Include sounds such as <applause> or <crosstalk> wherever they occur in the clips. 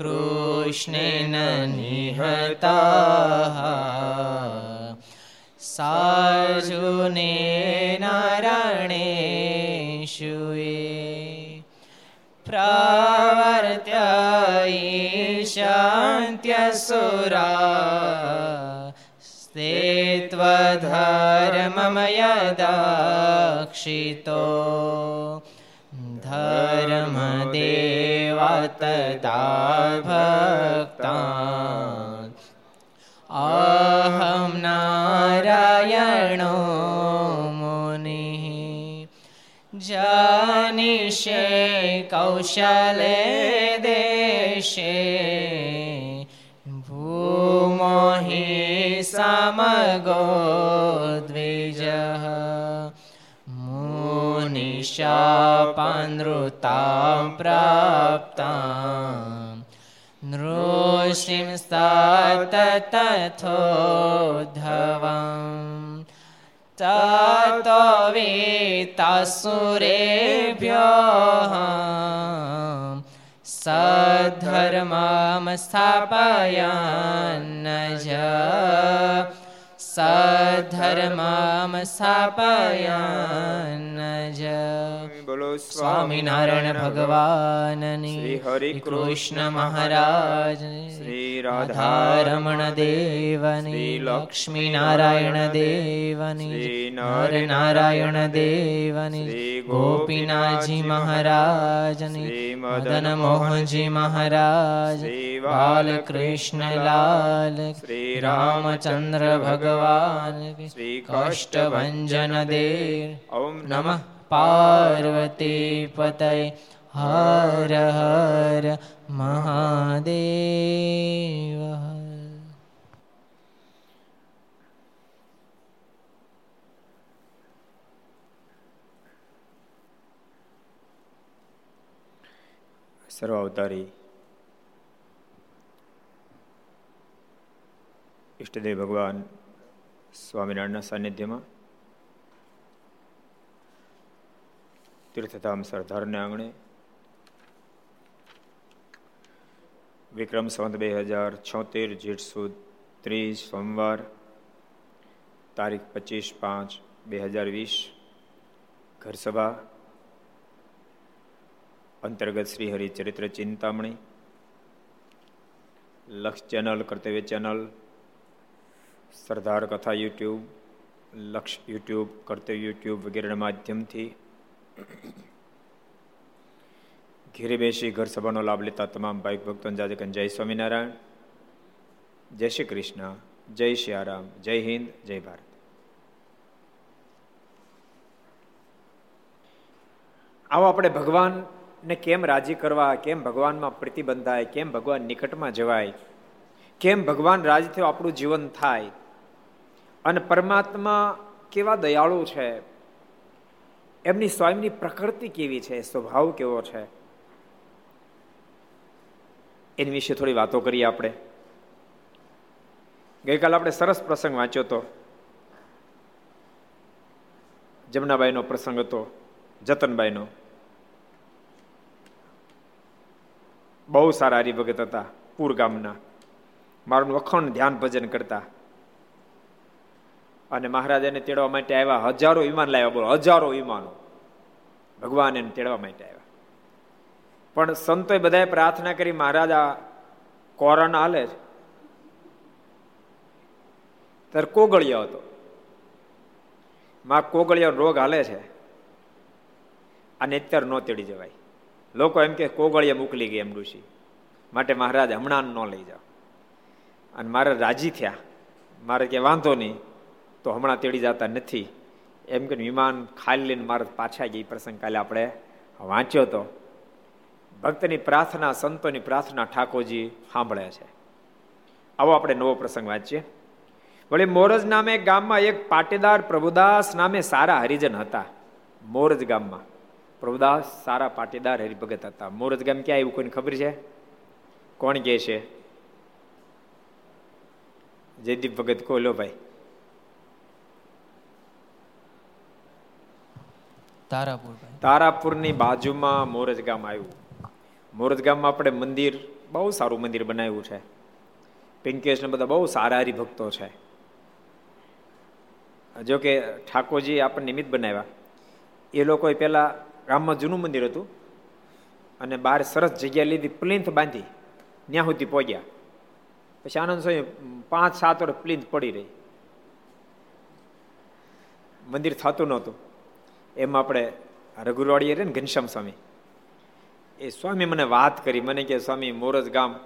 कृष्णेन निहताः सार्जुने नारायणेषु ये प्रवर्त्य ईशान्त्यसुरा ते त्वधर्ममयदाक्षितो धर्मदेव तदा भक्ता अहं नारायणो मुनिः जानिषे कौशले देशे भूमोहि समगो शापानृतां प्राप्ता नृषिं तथोद्धवम् ततो वीतासुरेभ्यः सद्धर्मां स्थापयान्नज सद्धर्मां स्थापयान् જ બોલો સ્વામિનારાયણ ભગવાનની શ્રી હરિ કૃષ્ણ મહારાજ શ્રી રાધા રાધારમણ દેવની શ્રી લક્ષ્મી નારાયણ દેવની શ્રી નર નારાયણ દેવની શ્રી ગોપીનાથજી મહારાજની શ્રી મદન મોહનજી મહારાજ શ્રી બાલકૃષ્ણ લાલ શ્રી રામચંદ્ર ભગવાન શ્રી કષ્ટભંજન દેવ ઓમ નમઃ પાર્વતી પતય હર હર મહાદેવ. સર્વ અવતારી ઈષ્ટદેવ ભગવાન સ્વામિનારાયણના સાનિધ્યમાં તીર્થધામ સરદારને આંગણે વિક્રમ સંવત બે હજાર છોતેર જેઠ સુદ ત્રીસ, સોમવાર તારીખ પચીસ પાંચ બે હજાર વીસ ઘરસભા અંતર્ગત શ્રી હરિચરિત્ર ચિંતામણી, લક્ષ ચેનલ, કર્તવ્ય ચેનલ, સરદાર કથા યુટ્યુબ, લક્ષ યુટ્યુબ, કર્તવ્ય યુટ્યુબ વગેરેના માધ્યમથી ઘેરે બેસી ઘર સભાનો લાભ લેતા તમામ ભાઈ ભક્તોને જય સ્વામિનારાયણ, જય શ્રી કૃષ્ણ, જય શ્રી રામ જય હિન્દ, જય ભારત. આવો આપણે ભગવાનને કેમ રાજી કરવા, કેમ ભગવાનમાં પ્રતિબંધાય, કેમ ભગવાન નિકટમાં જવાય, કેમ ભગવાન રાજી થયો આપણું જીવન થાય, અને પરમાત્મા કેવા દયાળુ છે એમની સ્વયંની પ્રકૃતિ કેવી છે? સ્વભાવ કેવો છે? એની વિશે થોડી વાતો કરીએ આપણે. ગઈકાલે આપણે સરસ પ્રસંગ વાંચ્યો હતો જમનાબાઈનો પ્રસંગ હતો, જતનબાઈનો. બહુ સારા હરિભગત હતા, પૂર ગામના. મારું અખંડ ધ્યાન ભજન કરતા. અને મહારાજ એને તેડવા માટે આવ્યા. હજારો વિમાન લાવ્યા. બોલો, હજારો વિમાનો ભગવાન એને તેડવા માટે આવ્યા. પણ સંતોએ બધાએ પ્રાર્થના કરી, મહારાજા કોરોના હાલે છે. ત્યારે કોગળિયો હતો. માં કોગળિયો રોગ હાલે છે. અને અત્યારે ન તેડી જવાય. લોકો એમ કે, કોગળિયા મોકલી ગઈ એમ ઋષિ. માટે મહારાજ હમણાં ન લઈ જાઓ. અને મારે રાજી થયા. મારે કે, વાંધો નહીં. તો હમણાં તેડી જતા નથી. એમ કે વિમાન ખાલી લઈને મારા પાછા ગઈ પ્રસંગ કાલે આપણે વાંચ્યો તો. ભક્તની પ્રાર્થના, સંતોની પ્રાર્થના ઠાકોરજી સાંભળે છે. આવો આપણે નવો પ્રસંગ વાંચીએ. વળી મોરજ નામે ગામમાં એક પાટીદાર પ્રભુદાસ નામે સારા હરિજન હતા. મોરજ ગામમાં. પ્રભુદાસ સારા પાટીદાર હરિભગત હતા. મોરજ ગામ ક્યાં આવ્યું કોઈને ખબર છે? કોણ કહે છે? જયદીપ ભગત કોલો ભાઈ. તારાપુર તારાપુરની બાજુમાં મોરજ ગામ આવ્યું. મોરજ ગામમાં આપણે મંદિર, બહુ સારું મંદિર બનાવ્યું છે. પિંકેશ ને બધા બહુ સારા હરિભક્તો છે. જો કે ઠાકોરજી આપણને નિમિત્ત બનાવ્યા. એ લોકોએ પહેલાં ગામમાં જૂનું મંદિર હતું. અને બહાર સરસ જગ્યા લીધી, પ્લિન્થ બાંધી. ત્યાં સુધી પહોંચ્યા. પછી આનંદ સ્વામી પાંચ સાત વર્ષ પ્લિન્થ પડી રહી. મંદિર થતું નહોતું. એમાં આપણે રઘુરવાડીએ રહે ને ઘનશ્યામ સ્વામી. એ સ્વામી મને વાત કરી, મને કે, સ્વામી, મોરજ ગામ,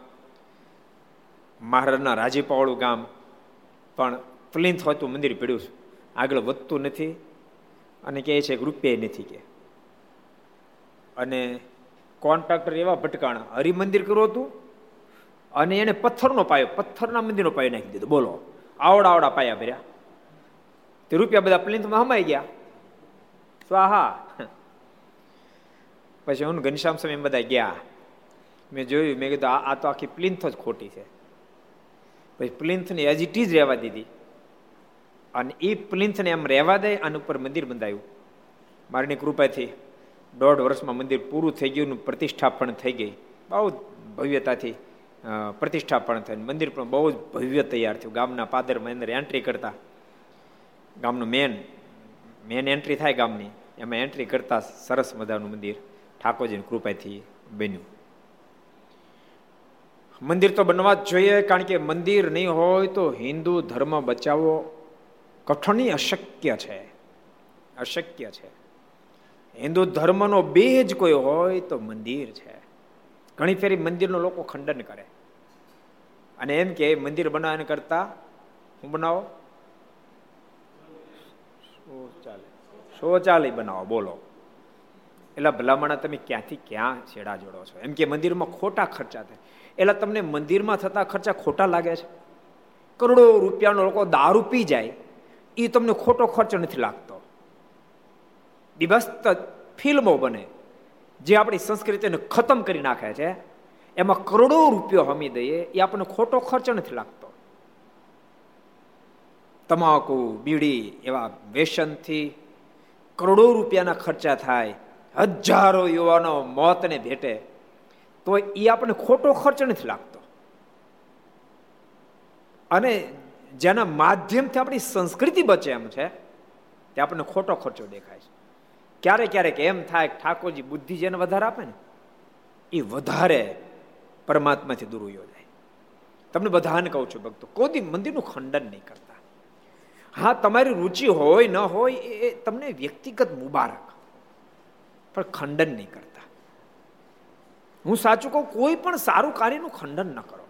મહારાજના રાજીપાવાળું ગામ, પણ પ્લિન્થ હોતું મંદિર પીડ્યું છે. આગળ વધતું નથી. અને કહે છે કે રૂપિયા નથી કે. અને કોન્ટ્રાક્ટર એવા ભટકાણા, હરિમંદિર કર્યું હતું, અને એને પથ્થરનો પાયો, પથ્થરના મંદિરનો પાયો નાખી દીધો. બોલો આવડા આવડા પાયા ભર્યા. તે રૂપિયા બધા પ્લિન્થમાં હમાઈ ગયા. સ્વાહા. પછી હું ઘનશ્યામ સમય બધા ગયા. મેં જોયું, મેં કીધું, આ તો આખી પ્લિન્થ જ ખોટી છે. પછી પ્લિન્થને એઝ ઇટ જ રહેવા દીધી. અને એ પ્લિન્થને એમ રહેવા દે અને ઉપર મંદિર બંધાયું. મારની કૃપાથી દોઢ વર્ષમાં મંદિર પૂરું થઈ ગયું પ્રતિષ્ઠા પણ થઈ ગઈ. બહુ ભવ્યતાથી પ્રતિષ્ઠાપન થઈ મંદિર પણ બહુ જ ભવ્ય તૈયાર થયું. ગામના પાદર અંદર એન્ટ્રી કરતા. ગામનું મેન મેન એન્ટ્રી થાય ગામની. એમાં એન્ટ્રી કરતા સરસ મજાનું મંદિર ઠાકોરજીની કૃપાથી બન્યું. મંદિર તો બનવા જ જોઈએ, કારણ કે મંદિર નહીં હોય તો હિન્દુ ધર્મ બચાવવો કઠણી અશક્ય છે. અશક્ય છે. હિન્દુ ધર્મનો બેજ કોઈ હોય તો મંદિર છે. ઘણી ફેરી મંદિરનો લોકો ખંડન કરે. અને એમ કે મંદિર બનાવવાને કરતા હું બનાવો? શૌચાલય બનાવો, બોલો. એટલે ભલામણા, તમે ક્યાંથી ક્યાં છેડા જોડો છો? એમ કે મંદિરમાં ખોટા ખર્ચા થાય. એટલે તમને મંદિરમાં થતા ખર્ચા ખોટા લાગે છે? કરોડો રૂપિયાનો લોકો દારૂ પી જાય એ તમને ખોટો ખર્ચ નથી લાગતો. દિવસ્ત ફિલ્મો બને, જે આપણી સંસ્કૃતિને ખતમ કરી નાખે છે, એમાં કરોડો રૂપિયો હમી દઈએ એ આપણને ખોટો ખર્ચ નથી લાગતો. તમાકુ, બીડી એવા વ્યસનથી કરોડો રૂપિયાના ખર્ચા થાય, હજારો યુવાનો મોતને ભેટે, તો એ આપણને ખોટો ખર્ચ નથી લાગતો. અને જેના માધ્યમથી આપણી સંસ્કૃતિ બચે એમ છે, તે આપણને ખોટો ખર્ચો દેખાય છે. ક્યારેક ક્યારેક એમ થાય ઠાકોરજી બુદ્ધિ જેને વધારે આપે ને, એ વધારે પરમાત્માથી દૂર જાય તમને બધાને કહું છું ભક્તો, કોઈ મંદિરનું ખંડન નહીં કરતા. હા, તમારી રુચિ હોય, ન હોય, એ તમને વ્યક્તિગત મુબારક. પણ ખંડન નહીં કરતા. હું સાચું કહું, કોઈ પણ સારું કાર્યનું ખંડન ન કરો.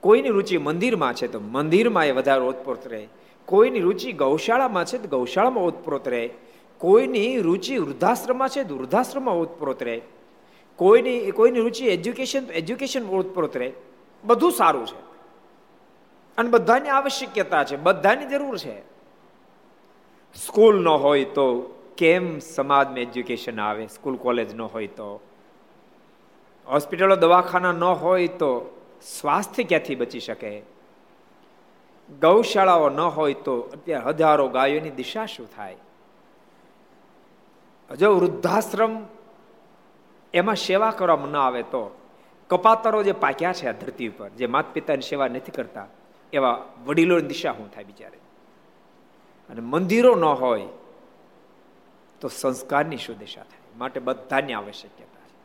કોઈની રુચિ મંદિરમાં છે તો મંદિરમાં એ વધારે ઓતપ્રોત રહે. કોઈની રુચિ ગૌશાળામાં છે તો ગૌશાળામાં ઓતપ્રોત રહે. કોઈની રુચિ વૃદ્ધાશ્રમમાં છે તો વૃદ્ધાશ્રમમાં ઓતપ્રોત રહે. કોઈની કોઈની રુચિ એજ્યુકેશન એજ્યુકેશન ઓતપ્રોત રહે. બધું સારું છે. અને બધાની આવશ્યકતા છે, બધાની જરૂર છે. સ્કૂલ ન હોય તો કેમ સમાજમાં એજ્યુકેશન આવે? સ્કૂલ, કોલેજ ન હોય તો? હોસ્પિટલો, દવાખાના ન હોય તો સ્વાસ્થ્ય ક્યાંથી બચી શકે? ગૌશાળાઓ ન હોય તો અત્યારે હજારો ગાયોની દિશા શું થાય? જો વૃદ્ધાશ્રમ એમાં સેવા કરવામાં ન આવે તો કપાતરો જે પાક્યા છે આ ધરતી ઉપર, જે માતા પિતાની સેવા નથી કરતા એવા વડીલોની દિશા શું થાય બિચારે? અને મંદિરો ન હોય તો સંસ્કારની શું દિશા થાય? માટે બધાની આવશ્યકતા છે.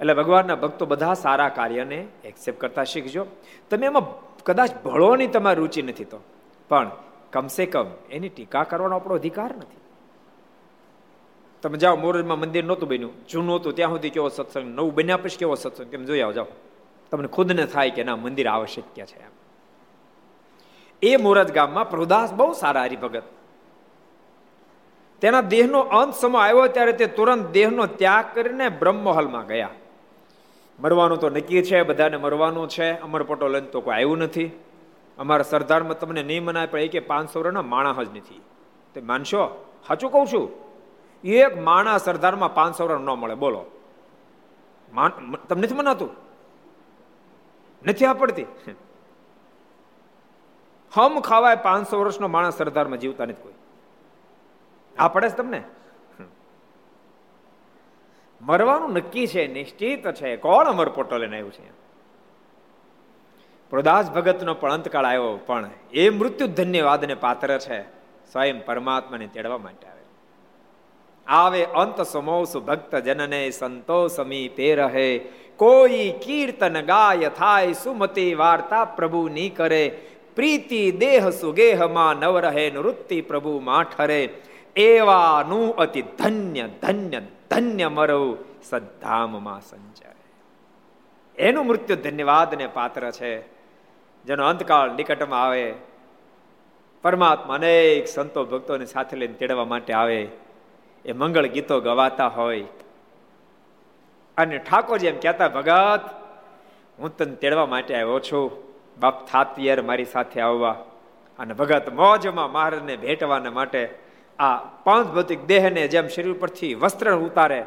એટલે ભગવાનના ભક્તો બધા સારા કાર્યને એક્સેપ્ટ કરતા શીખજો. તમે એમાં કદાચ ભળોની તમારી રુચિ નથી તો. પણ કમસે કમ એની ટીકા કરવાનો આપણો અધિકાર નથી. તમે જાઓ, મોરજમાં મંદિર નહોતું બન્યું. જૂનું હતું, ત્યાં સુધી કેવો સત્સંગ નવું બન્યા પછી કેવો સત્સંગ? તમે જોઈ આવો તમને ખુદને થાય કે ના, મંદિર આવશ્યક છે એમ. એ મુરત ગામમાં પ્રભુદાસ બહુ સારા હરિભગત. તેના દેહનો અંત સમય આવ્યો ત્યારે તે તુરંત દેહનો ત્યાગ કરીને બ્રહ્મહલમાં ગયા. મરવાનું તો નક્કી છે, બધાને મરવાનું છે અમર લઈને તો કોઈ આવ્યું નથી. અમારા સરદારમાં તમને નહીં મનાય, પણ એક પાંચસો વર્ષના માણસ જ નથી. તે માનશો? સાચું કહું છું. એક માણા સરદારમાં પાંચસો વર્ષ ન મળે, બોલો. તમને નથી મનાતું? નથી આપડતી હમ ખાવાય પાંચસો વર્ષનો માણસ સરદારમાં જીવતા નથી કોઈ. આ પડે છે તમને? મરવાનું નક્કી છે, નિશ્ચિત છે. કોણ અમરપોટો લઈને આવ્યું છે પ્રદાસ ભગતનો પણ અંતકાળ આવ્યો, પણ એ મૃત્યુ ધન્યવાદને પાત્ર છે, સ્વયં પરમાત્માને તેડવા માટે આવે. આવે અંત સમોસુ ભક્ત જનને, સંતો સમીપે રહે. કોઈ કીર્તન ગાય થાય, સુમતી વાર્તા પ્રભુ ની કરે. પ્રીતિ દેહ સુગેહમાં નવ રહે નૃત્તિ પ્રભુ માં ઠરે એવાનું અતિ ધન્ય ધન્ય ધન્ય મરવું સદ્ધામમાં સંચય એનું મૃત્યુ ધન્યવાદને પાત્ર છે જેનો અંતકાળ નિકટમાં આવે પરમાત્મા અનેક સંતો ભક્તોને સાથે લઈને તેડવા માટે આવે એ મંગળ ગીતો ગવાતા હોય અને ઠાકોરજી એમ કહેતા ભગત હું તને તેડવા માટે આવ્યો છું બાપ થાતિયાર મારી સાથે આવવા અને ભગત મોજમાં મહારાજને ભેટવાને માટે આ પાંચ ભૌતિક દેહને જેમ શરીર પરથી વસ્ત્ર ઉતારે,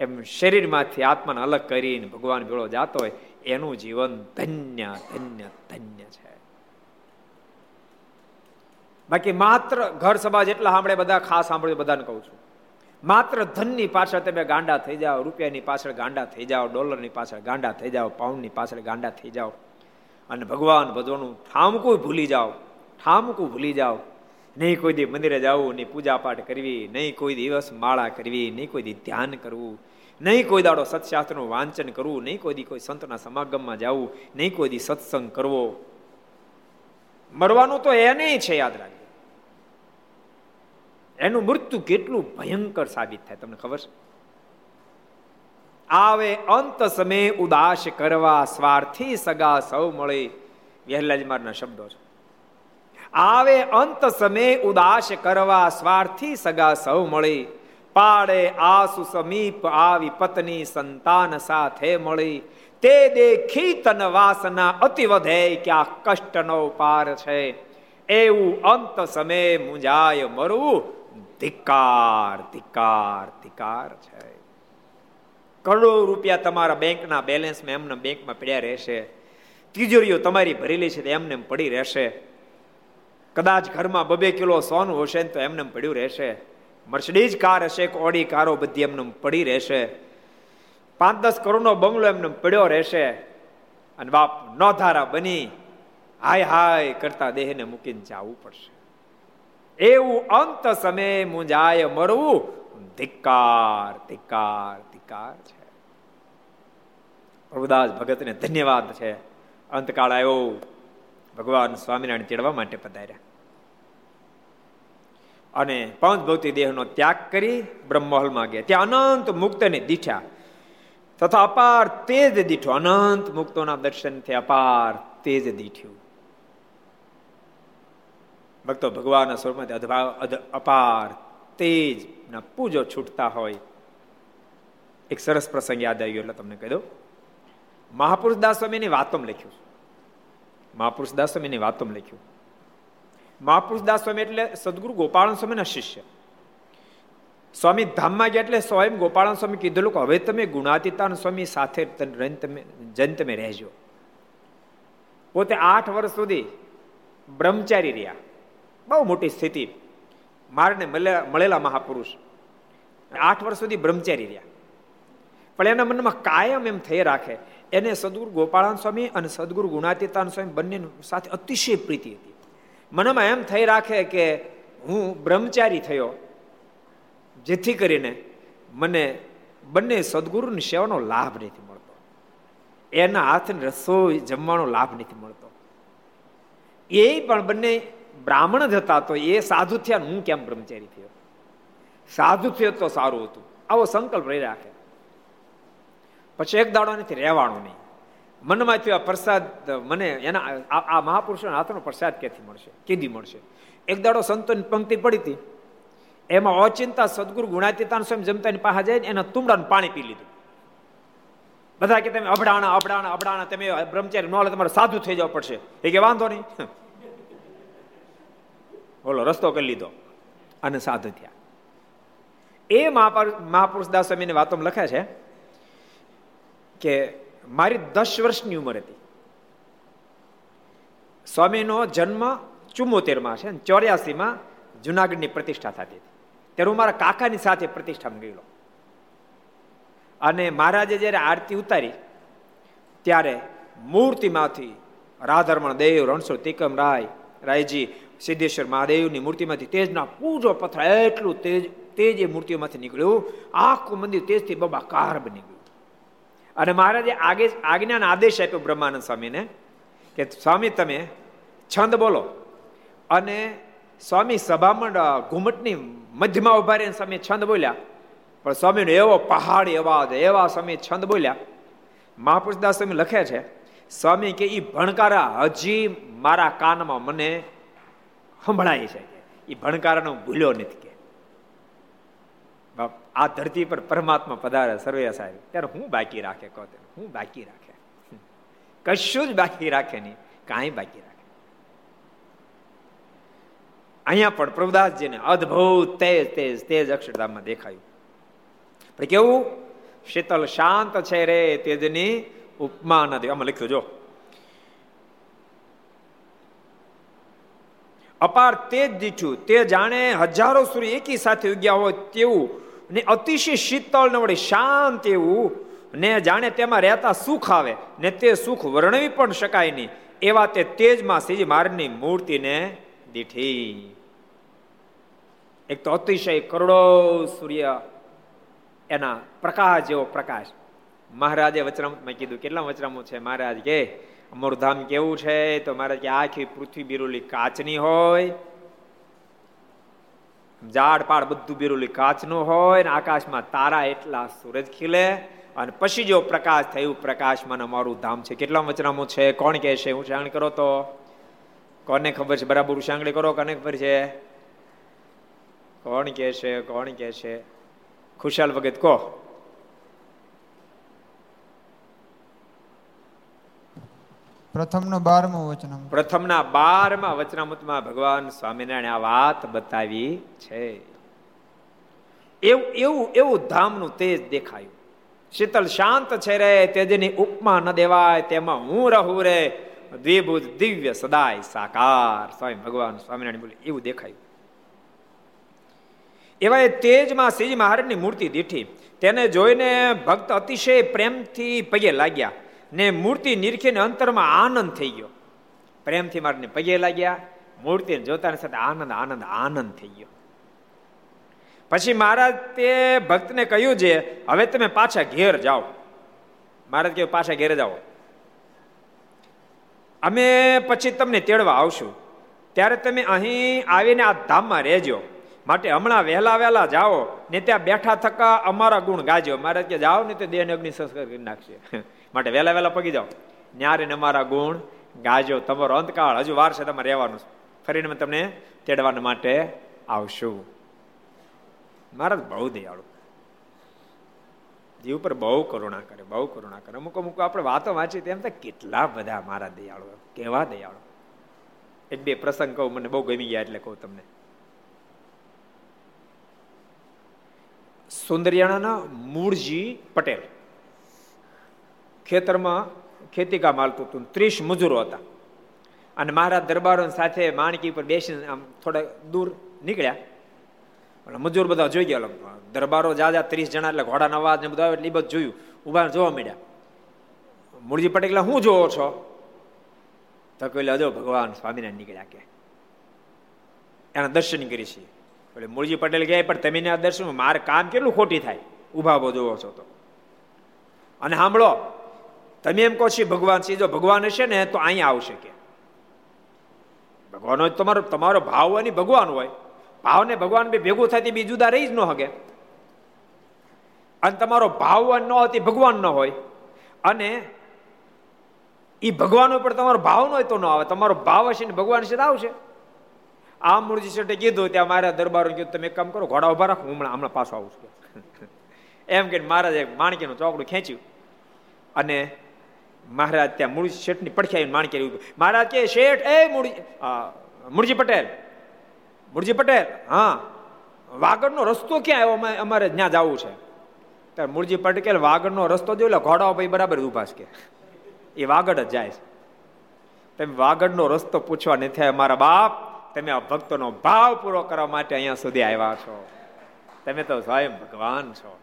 એમ શરીરમાંથી આત્માને અલગ કરીને ભગવાન ભેળો જાતો હોય, એનું જીવન ધન્ય ધન્ય ધન્ય છે. બાકી માત્ર ઘર સભા જેટલા સાંભળે, બધા ખાસ સાંભળ્યું, બધાને કહું છું. માત્ર ધનની પાછળ તમે ગાંડા થઈ જાઓ, રૂપિયાની પાછળ ગાંડા થઈ જાઓ, ડોલરની પાછળ ગાંડા થઈ જાઓ, પાઉન્ડની પાછળ ગાંડા થઈ જાઓ અને ભગવાન ભજવાનું ઠામકું ભૂલી જાઓ, ઠામકું ભૂલી જાઓ. નહીં કોઈ દી મંદિરે જવું, નહીં પૂજા પાઠ કરવી, નહીં કોઈ દિવસ માળા કરવી, નહીં કોઈ દી ધ્યાન કરવું, નહીં કોઈ દાડો સત્શાસ્ત્રનું વાંચન કરવું, નહીં કોઈ દી કોઈ સંતના સમાગમમાં જવું, નહીં કોઈ દી સત્સંગ કરવો. મરવાનું તો એને છે યાદ રાખજો. એનું મૃત્યુ કેટલું ભયંકર સાબિત થાય, તમને ખબર છે? આવે અંત સમય ઉદાસ કરવા સ્વાર્થી સગા સૌ મળે. જ મારના શબ્દો છે. આવે અંત સમય ઉદાસ કરવા સ્વાર્થી સગા સૌ મળી. પાડે આસુ સમીપ આવી પત્ની સંતાન સાથે મળી. તે દેખી તન વાસના અતિ વધે કે આ કષ્ટનો પાર છે. એવું અંત સમય મુંજાય મરવું ધિકાર ધિકાર ધિકાર છે. કરોડો રૂપિયા તમારા બેંકના બેલેન્સમાં એમને બેંકમાં પડ્યા રહેશે. તિજોરીઓ તમારી ભરેલી છે તો એમને પડી રહેશે. કદાચ ઘરમાં બબે કિલો સોનું હશે તો એમને પડ્યું રહેશે. મર્સિડીઝ કાર હશે કે ઓડી કારો બધી એમને પડી રહેશે. પાંચ દસ કરોડનો બંગલો એમને પડ્યો રહેશે. અને બાપ નોધારા બની હાય હાય કરતા દેહને મૂકીને જવું પડશે. એવું અંત સમય મુંજાય મરવું. ધિક્કાર ધિક્કાર ધિક્કાર છે. પ્રભુદાસ ભગતને ધન્યવાદ છે. અંતકાળ આવ્યો. ભગવાન સ્વામિનારાયણ તેડવા માટે પધાર્યા. અને પાંચ ભૌતિક દેહનો ત્યાગ કરી બ્રહ્મહોલમાં ગયા. ત્યાં અનંત મુક્તને દીઠ્યા તથા અપાર તેજ દીઠો, અનંત મુક્તોના દર્શનથી અપાર તેજ દીઠ્યું. ભક્તો, ભગવાનના સ્વરૂપમાંથી અપાર તેજ ના પૂજો છૂટતા હોય. એક સરસ પ્રસંગ યાદ આવ્યો એટલે તમને કહી દઉં. મહાપુરુષ દાસ સ્વામીની વાતમ લખ્યું મહાપુરુષ દાસ વાતોમ લખ્યું. મહાપુરુષ દાસ એટલે સદગુરુ ગોપાળન સ્વામીના શિષ્ય. સ્વામી ધામમાં ગયા એટલે સ્વયં ગોપાળન સ્વામી કીધેલું કે હવે તમે ગુણાતીતાન સ્વામી સાથે જન તમે રહેજો. પોતે આઠ વર્ષ સુધી બ્રહ્મચારી રહ્યા. બહુ મોટી સ્થિતિ. મારને મળેલા મહાપુરુષ. આઠ વર્ષ સુધી બ્રહ્મચારી રહ્યા. પણ એના મનમાં કાયમ એમ થઈ રાખે એને સદગુરુ ગોપાળાન સ્વામી અને સદગુરુ ગુણાતીતાન સ્વામી બંને સાથે અતિશય પ્રીતિ હતી. મનમાં એમ થઈ રાખે કે હું બ્રહ્મચારી થયો, જેથી કરીને મને બંને સદગુરુની સેવાનો લાભ નથી મળતો. એના હાથની રસોઈ જમવાનો લાભ નથી મળતો. એ પણ બંને બ્રાહ્મણ જ હતા તો એ સાધુ થયા હું કેમ બ્રહ્મચારી થયો? સાધુ થયો તો સારું હતું. આવો સંકલ્પ રહી રાખે. પછી એક દાડો નથી રહેવાનું નહીં. મનમાં થયો પ્રસાદ, મને એના, આ મહાપુરુષોના હાથનો પ્રસાદ ક્યાંથી મળશે? કેદી મળશે. એક દાડો સંતોની પંક્તિ પડી હતી. એમાં અચિંતા સદગુરુ ગુણાતીતાન સ્વયં જમતાની પાસે જાય એના તુમડાનું પાણી પી લીધું. બધા કે તમે અભડાણા અભડાણા અબડાણા તમે બ્રહ્મચારી નો તમારે સાધુ થઈ જવું પડશે. એ કે વાંધો નહીં. બોલો રસ્તો કરી લીધો અને સાધુ થયા. એ મહાપુરુષ દાસ સ્વામીની વાતો લખે છે કે મારી દસ વર્ષની ઉંમર હતી. સ્વામીનો જન્મ ચુમ્મોતેરમાં છે ચોર્યાસીમાં જુનાગઢની પ્રતિષ્ઠા થતી હતી. ત્યારે હું મારા કાકાની સાથે પ્રતિષ્ઠામાં ગયેલો. અને મહારાજે જ્યારે આરતી ઉતારી, ત્યારે મૂર્તિમાંથી રાધારમણ દેવ, રણછોડ તિકમ રાય, રાયજી, સિદ્ધેશ્વર મહાદેવની મૂર્તિમાંથી તેજના પૂજો પથરા, એટલું તેજ તેજ એ મૂર્તિઓમાંથી નીકળ્યું. આખું મંદિર તેજથી બબાકાર બની ગયું. અને મહારાજે આગે આજ્ઞાના આદેશ આપ્યો બ્રહ્માનંદ સ્વામીને કે, સ્વામી, તમે છંદ બોલો. અને સ્વામી સભામંડ ઘુમટની મધ્યમાં ઊભા રહીને સ્વામી છંદ બોલ્યા. પણ સ્વામીનો એવો પહાડી અવાજ, એવા સ્વામી છંદ બોલ્યા. મહાપુરુષદાસ સ્વામી લખે છે, સ્વામી કે એ ભણકારા હજી મારા કાનમાં મને સંભળાય છે એ ભણકારાનો ભૂલ્યો નથી કે. આ ધરતી પર પરમાત્મા પધારે સર્વે સાહેબ. ત્યારે હું બાકી રાખે કહો હું બાકી રાખે. કશું જ બાકી રાખે નહીં. કાંઈ બાકી રાખે. અહીંયા પણ પ્રભુદાસજીને અદભુત તેજ તેજ તેજ અક્ષરધામમાં દેખાયું. પણ કેવું? શીતલ શાંત છે રે તેજની ઉપમા નથી આમાં લખ્યું જો. અપાર તેજ દીઠું તે જાણે હજારો સૂર્ય એકી સાથે ઉગ્યા હોય તેવું ને અતિશય શીતળ ને વળી શાંત એવું ને જાણે તેમાં રહેતા સુખ આવે, ને તે સુખ વર્ણવી પણ શકાય નહીં. એવા તે તેજમાં શ્રીજી મહારાજની મૂર્તિને દીઠી. એક તો અતિશય કરોડો સૂર્ય એના પ્રકાશ જેવો પ્રકાશ. મહારાજે વચરામૃતમાં કીધું, કેટલા વચરામૃત છે મહારાજ? કે અમારું ધામ કેવું છે? તો મહારાજ કે, આખી પૃથ્વી બિરુલી કાચની હોય ઝાડ પાડ બધું બિરુલી કાચનું હોય ને આકાશમાં તારા એટલા સૂરજ ખીલે અને પછી જો પ્રકાશ થયું, પ્રકાશમાં અમારું ધામ છે. કેટલા વચનામો છે? કોણ કહે છે? ઉછાણ કરો તો. કોને ખબર છે? બરાબર ઉછાંગણી કરો, કોને ખબર છે? કોણ કે છે? કોણ કે છે? ખુશાલ ભગત કહો. પ્રથમનો બારમો વચનામૃત. પ્રથમના બારમા વચનામૃતમાં ભગવાન સ્વામિનારાયણ આ વાત બતાવી છે. એવું એવું એવું ધામનું તેજ દેખાયું. શીતલ શાંત છે રે, તેજની ઉપમા ન દેવાય, તેમાં હું રહું રે. દ્વિભુજ દિવ્ય સદાય સાકાર. સ્વામી ભગવાન સ્વામિનારાયણ બોલે, એવું દેખાયું. એવા એ તેજમાં શ્રીજી મહારાજની મૂર્તિ દીઠી. તેને જોઈને ભક્ત અતિશય પ્રેમથી પગે લાગ્યા. ને મૂર્તિ નિરખીને અંતરમાં આનંદ થઈ ગયો. પ્રેમથી મારને પગે લાગ્યા, મૂર્તિને જોતાની સાથે આનંદ આનંદ આનંદ થઈ ગયો. પછી મહારાજ તે ભક્તને કહ્યું છે, હવે તમે પાછા ઘેર જાઓ. મહારાજ કહ્યું પાછા ઘેર જાઓ અમે પછી તમને તેડવા આવશું. ત્યારે તમે અહીં આવીને આ ધામમાં રહેજો. માટે હમણાં વહેલા વહેલા જાઓ ને ત્યાં બેઠા થકા અમારા ગુણ ગાજો. મહારાજ કે જાઓ ને તો દેહને અગ્નિ સંસ્કાર કરી નાખશે. માટે વહેલા વહેલા પગી જાઓ. ન્યારે અમારા ગુણ ગાજો. તમારો અંતકાળ હજુ વાર છે તમારે રહેવાનું. ફરીને તમને તેડવા માટે આવશું. મહારાજ બહુ દયાળુ. જીવ પર બહુ કરુણા કરે, બહુ કરુણા કરે. અમુક અમુક આપણે વાતો વાંચી તેમ તો કેટલા બધા મારા દયાળુ, કેવા દયાળુ. એક બે પ્રસંગ કહું, મને બહુ ગમી ગયા એટલે કહું તમને. સુંદરિયાણાના મૂળજી પટેલ. ખેતરમાં ખેતી કામ હાલતું હતું. ત્રીસ મજૂરો હતા. અને મહારાજ દરબારો સાથે માણકી પર બેસીને આમ થોડા દૂર નીકળ્યા. એટલે મજૂર બધા જોઈ ગયા દરબારો જાજા ત્રીસ જણા, એટલે ઘોડાના અવાજ ને બધા એટલે એ બધું જોયું. ઊભા જોવા મળ્યા મૂળજી પટેલ હું જોવો છો? તો કહે હજો ભગવાન સ્વામિનારાયણ નીકળ્યા કે. એના દર્શન કરી છીએ એટલે મૂળજી પટેલ કહે, પણ તમે આ દર્શન મારે કામ કેટલું ખોટી થાય? ઊભા બો જોવો છો તો. અને સાંભળો તમે એમ કહો છો ભગવાન છે. જો ભગવાન હશે ને, તો અહીંયા આવશે કે. ભગવાન હોય તમારો તમારો ભાવ હોય ભગવાન હોય. ભાવને ભગવાન બે ભેગું થાય બી જુદા રહી જ ન હગે. અને તમારો ભાવ ન હોય ભગવાન ન હોય. અને એ ભગવાન ઉપર તમારો ભાવ ન હોય તો ન આવે. તમારો ભાવ હશે ને ભગવાન હશે તો આવશે. આ મૂળજી શેઠે કીધું ત્યાં મારા દરબારો કીધું, તમે કામ કરો, ઘોડા ઊભા રાખો હમણાં હમણાં પાછો આવું છું. <laughs> એમ કે મહારાજે માણકીનું ચોકડું ખેંચ્યું. અને મહારાજ ત્યાં મૂળજી શેઠની પડખે માણકી રહ્યું મહારાજ કે શેઠ, એ મૂળજી મૂળજી પટેલ. મૂળજી પટેલ, હા. વાગડનો રસ્તો ક્યાં? આવ્યો અમારે ત્યાં જવું છે. ત્યારે મૂળજી પટેલ વાગડનો રસ્તો જોયો, એટલે ઘોડાઓ ભાઈ બરાબર ઊભા છે એ વાગડ જ જાય છે. તમે વાગડનો રસ્તો પૂછવા નથી મારા બાપ, તમે આ ભક્તોનો ભાવ પૂરો કરવા માટે અહીંયા સુધી આવ્યા છો. તમે તો સ્વયં ભગવાન છો.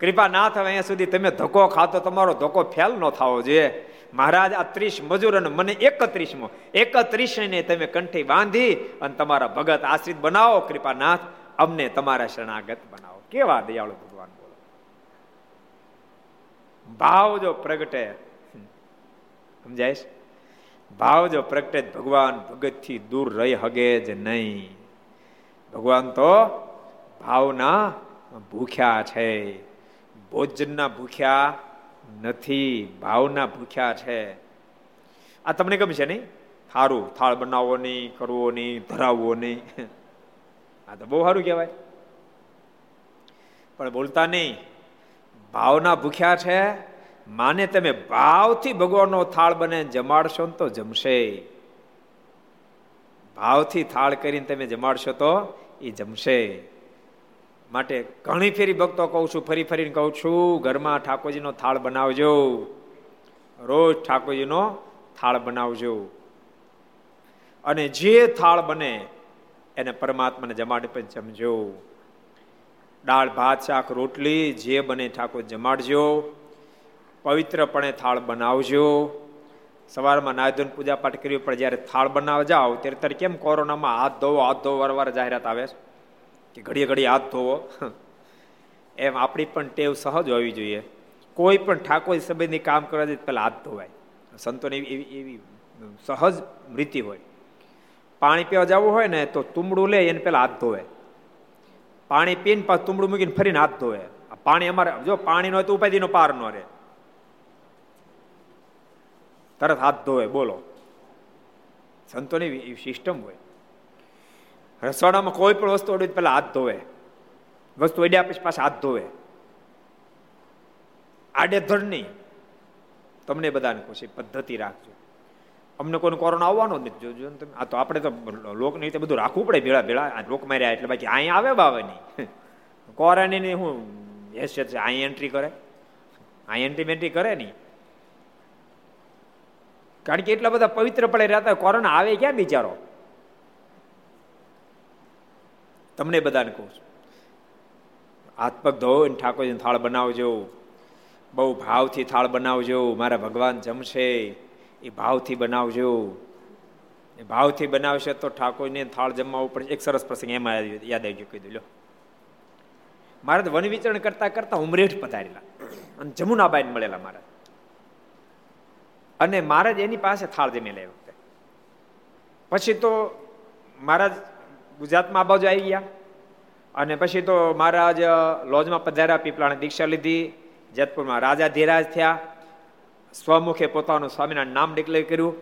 કૃપા ના થાય અહીંયા સુધી તમે ધક્કો ખાતો તમારો ધક્કો ફેલ ન થવો જોઈએ મહારાજ, આ ત્રીસ મજૂર અને મને એકત્રીસમો. એકત્રીસ ને તમે કંઠી બાંધી અને તમારા ભગત આશ્રિત બનાવો, કૃપાનાથ, અમને તમારા શરણાગત બનાવો. કેવા દયાળુ ભગવાન બોલો. ભાવ જો પ્રગટે સમજાય ભાવ જો પ્રગટે ભગવાન ભગતથી દૂર રહી હગે જ નહીં. ભગવાન તો ભાવના ભૂખ્યા છે. ભોજનના ભૂખ્યા નથી, ભાવના ભૂખ્યા છે. આ તમને ગમશે નહીં? સારું થાળ બનાવવો નહીં, કરવો નહીં, ધરાવવો નહીં. <laughs> આ તો બહુ સારું કહેવાય. પણ બોલતા નહીં, ભાવના ભૂખ્યા છે, માને તમે ભાવથી ભગવાનનો થાળ બને, જમાડશો ને તો જમશે. ભાવથી થાળ કરીને તમે જમાડશો તો એ જમશે. માટે ઘણી ફેરી ભક્તો કહું છું, ફરી ફરીને કહું છું, ઘરમાં ઠાકોરજીનો થાળ બનાવજો. રોજ ઠાકોરજીનો થાળ બનાવજો. અને જે થાળ બને, એને પરમાત્માને જમાડે પણ જમજો. દાળ, ભાત, શાક, રોટલી, જે બને ઠાકોર જમાડજો. પવિત્રપણે થાળ બનાવજો. સવારમાં નાયધોન પૂજા પાઠ કરવી પણ જ્યારે થાળ બનાવવા જાઓ, ત્યારે ત્યારે કેમ કોરોનામાં હાથ ધોવો હાથ ધોવો, વારવાર જાહેરાત આવે છે? કે ઘડીએ ઘડીએ હાથ ધોવો. એમ આપણી પણ ટેવ સહજ હોવી જોઈએ. કોઈ પણ ઠાકોર સંબંધની કામ કરવા જાય પહેલાં હાથ ધોવાય. સંતોને એવી એવી સહજ રીતિ હોય. પાણી પીવા જવું હોય ને તો તુંબડું લે એને પહેલાં હાથ ધોવે. પાણી પીને પાછું તુંબડું મૂકીને ફરીને હાથ ધોવે. પાણી અમારે જો પાણી ન હોય તો ઉપાધિનો પાર ન રહે. તરત હાથ ધોવે, બોલો. સંતોની સિસ્ટમ હોય. રસોડામાં કોઈ પણ વસ્તુ અડવી પહેલા હાથ ધોવે. વસ્તુ અડ્યા પછી પાછા હાથ ધોવે. આડેધડ નહીં તમને બધાને ખુશી, પદ્ધતિ રાખજો. અમને કોઈ કોરોના આવવાનો નથી જોજો. તમે આ તો આપણે તો લોકની રીતે બધું રાખવું પડે ભેળા ભેળા. લોક માર્યા એટલે બાકી અહીંયા આવે બાવે નહીં <laughs> કોરાની હું હેસિયત છે, અહીં એન્ટ્રી કરે. અહીં એન્ટ્રી બેન્ટ્રી કરે નહીં. કારણ કે એટલા બધા પવિત્ર પડે રહેતા કોરોના આવે ક્યાં બિચારો? તમને બધાને કહું છું. હાથ પગ ધોઈને ઠાકોરજીને થાળ બનાવજો. બહુ ભાવથી થાળ બનાવજો. મારા ભગવાન જમશે. એ ભાવથી બનાવજો. એ ભાવથી બનાવશે તો ઠાકોરને થાળ જમવા પડશે એક સરસ પ્રસંગ એમાં યાદ આવી ગયો કીધું લો મારા વન વિચરણ કરતા કરતા ઉમરેઠ પધારેલા. અને જમુનાબાઈને મળેલા મારા. અને મહારાજ એની પાસે થાળ જમી લે વખતે. પછી તો મહારાજ ગુજરાતમાં આ બાજુ આવી ગયા. અને પછી તો મહારાજ લોજમાં પધાર્યા, પીપળાને દીક્ષા લીધી. જેતપુરમાં રાજા ધીરાજ થયા. સ્વમુખે પોતાનું સ્વામીના નામ ડિક્લેર કર્યું.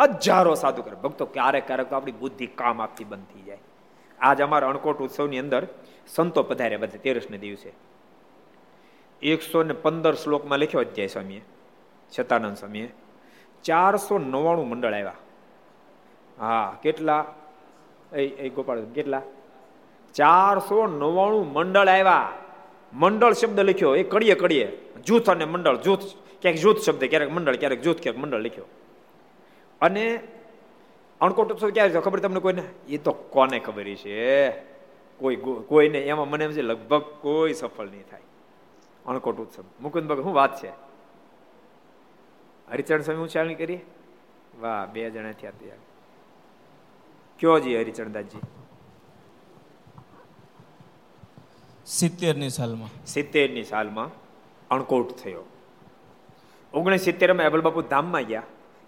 હજારો સાધુ કરે ભક્તો, ક્યારેક ક્યારેક તો આપણી બુદ્ધિ કામ આપતી બંધ થઈ જાય. આજ અમારા અણકોટ ઉત્સવની અંદર સંતો પધાર્યા બધા, તેરસને દિવસે. એકસો ને પંદર શ્લોકમાં લખ્યો અધ્યાય સ્વામીએ છતાનંદ સ્વામીએ. ચારસો નવ્વાણું મંડળ આવ્યા. હા, કેટલા? એ ગોપાલ, કેટલા? ચારસો નવ્વાણું મંડળ આવ્યા. મંડળ શબ્દ લખ્યો. એ કડીએ કડીએ. જૂથ અને મંડળ, જૂથ. ક્યાંક જૂથ શબ્દ, ક્યારેક મંડળ, ક્યારેક જૂથ ક્યાંક મંડળ લખ્યો. અને અણકોટ ઉત્સવ ક્યારે ખબર તમને કોઈને? એ તો કોને ખબર છે? કોઈ કોઈને, એમાં મને એમ છે, લગભગ કોઈ સફળ નહીં થાય. અણકોટ ઉત્સવ. મુકુંદ ભગત, શું વાત છે? હરિચરણ સ્વામી ઉચ્ચારણી કરીએ? વાહ, બે જણા થયા ત્યાં કયો જી હરિચરણદાસજી? સિત્તેરની સાલમાં. સિત્તેરની સાલમાં અણકોટ થયો. ઓગણીસ સિત્તેરમાં એબલ બાપુ ધામમાં ગયા.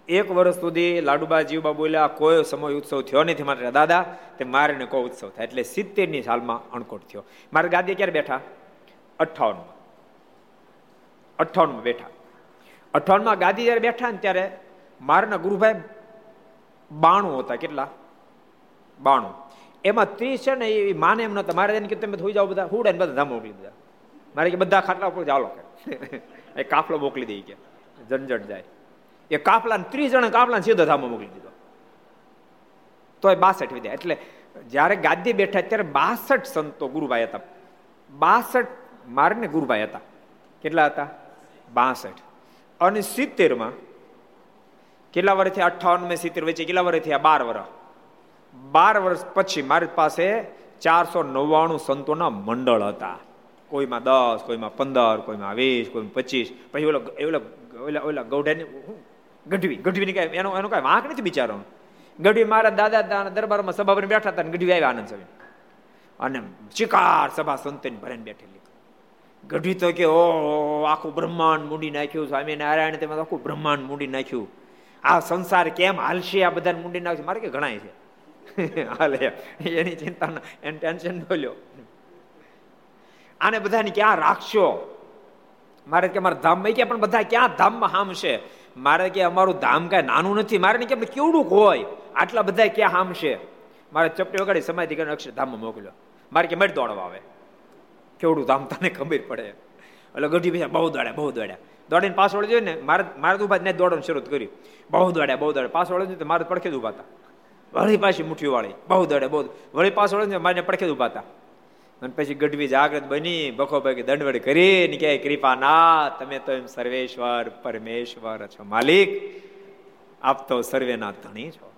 એક વર્ષ સુધી લાડુબા જીવબા બોલ્યા કોઈ સમય ઉત્સવ થયો નથી મારે દાદા તે મારે કોઈ ઉત્સવ થાય. એટલે સિત્તેરની સાલમાં અણકોટ થયો. મારે ગાદી ક્યારે બેઠા? અઠાવનમાં અઠાવનમાં બેઠા. અઠાવનમાં ગાદી જયારે બેઠા ને ત્યારે મારના ગુરુભાઈ બાણું હતા. કેટલા? બાણું. એમાં ત્રીસ છે ને એ માને એમ નતા મારે એને કે તમે થઈ જાઓ બધા હુડા ને બધા ધામ મોકલી દીધા. મારે કે, બધા ખાટલા ઉપર ચાલો કે. <laughs> એ કાફલો મોકલી દઈ કે. ઝંઝટ જાય. એ કાફલા ત્રીસ જણા કાફલા સીધો ધામો મોકલી દીધો. તો એ બાસઠ વિદ્યા એટલે જ્યારે ગાદી બેઠા ત્યારે બાસઠ સંતો ગુરુભાઈ હતા. બાસઠ મારને ગુરુભાઈ હતા. કેટલા હતા? બાસઠ. અને સિત્તેરમાં, કેટલા વર્ષથી અઠાવન સિત્તેર વચ્ચે કેટલા વર્ષથી આ બાર વર્ષ બાર વર્ષ પછી મારી પાસે ચારસો નવ્વાણું સંતોના મંડળ હતા. કોઈમાં દસ, કોઈમાં પંદર, કોઈમાં વીસ, કોઈમાં પચીસ. પછી ઓલો ઓલા ઓલા ઓલા ગૌઢાની ગઢવી, ગઢવીની કાંઈ, એનો એનો કાંઈ વાંક નથી બિચારો ગઢવી મારા દાદા દરબારમાં સભા બેઠા હતા ગઢવી આવ્યા આનંદ સ્વામી. અને શિકાર સભા સંતોની ભરીને બેઠેલી. ગઢવી તો કે ઓ આખું બ્રહ્માંડ મૂડી નાખ્યું સ્વામિનારાયણ તેમાં આખું બ્રહ્માંડ મૂડી નાખ્યું. આ સંસાર કેમ હાલશે? આ બધા મૂડી નાખશે. મારે કે ગણાય છે. હાલે એની ચિંતા એને ટેન્શન બોલ્યો આને બધાને ક્યાં રાખશો મારે કે અમારા ધામમાં ગયા પણ બધા ક્યાં ધામમાં હામશે મારે કે અમારું ધામ કાંઈ નાનું નથી મારે કે કેવડું હોય આટલા બધા ક્યાં હામશે મારે ચપટી વગાડી સમાધિ કરીને અક્ષરધામમાં મોકલ્યો મારે કે મેળ દોડવા આવે કેવડું ધામ તને ખબર પડે એટલે ગઢી ભાઈ બહુ દોડ્યા બહુ દોડ્યા દોડીને પાછળ જોઈએ ને મારે મારે ઊભા ને દોડવાનું શરૂ કર્યું બહુ દોડ્યા બહુ દોડ્યા પાછળ તો મારે પડખે જ ઊભા હતા વળી પાછી મુઠ્ઠી વાળી. બહુ દડે, બહુ વળી પાછળ મારીને પડખે ઊભા હતા. અને પછી ગઢવી જાગૃત બની બખો ભાઈ દંડવડ કરી કે કૃપા ના, તમે તો એમ સર્વેશ્વર, પરમેશ્વર છો માલિક. આપ તો સર્વેના ધણી છો.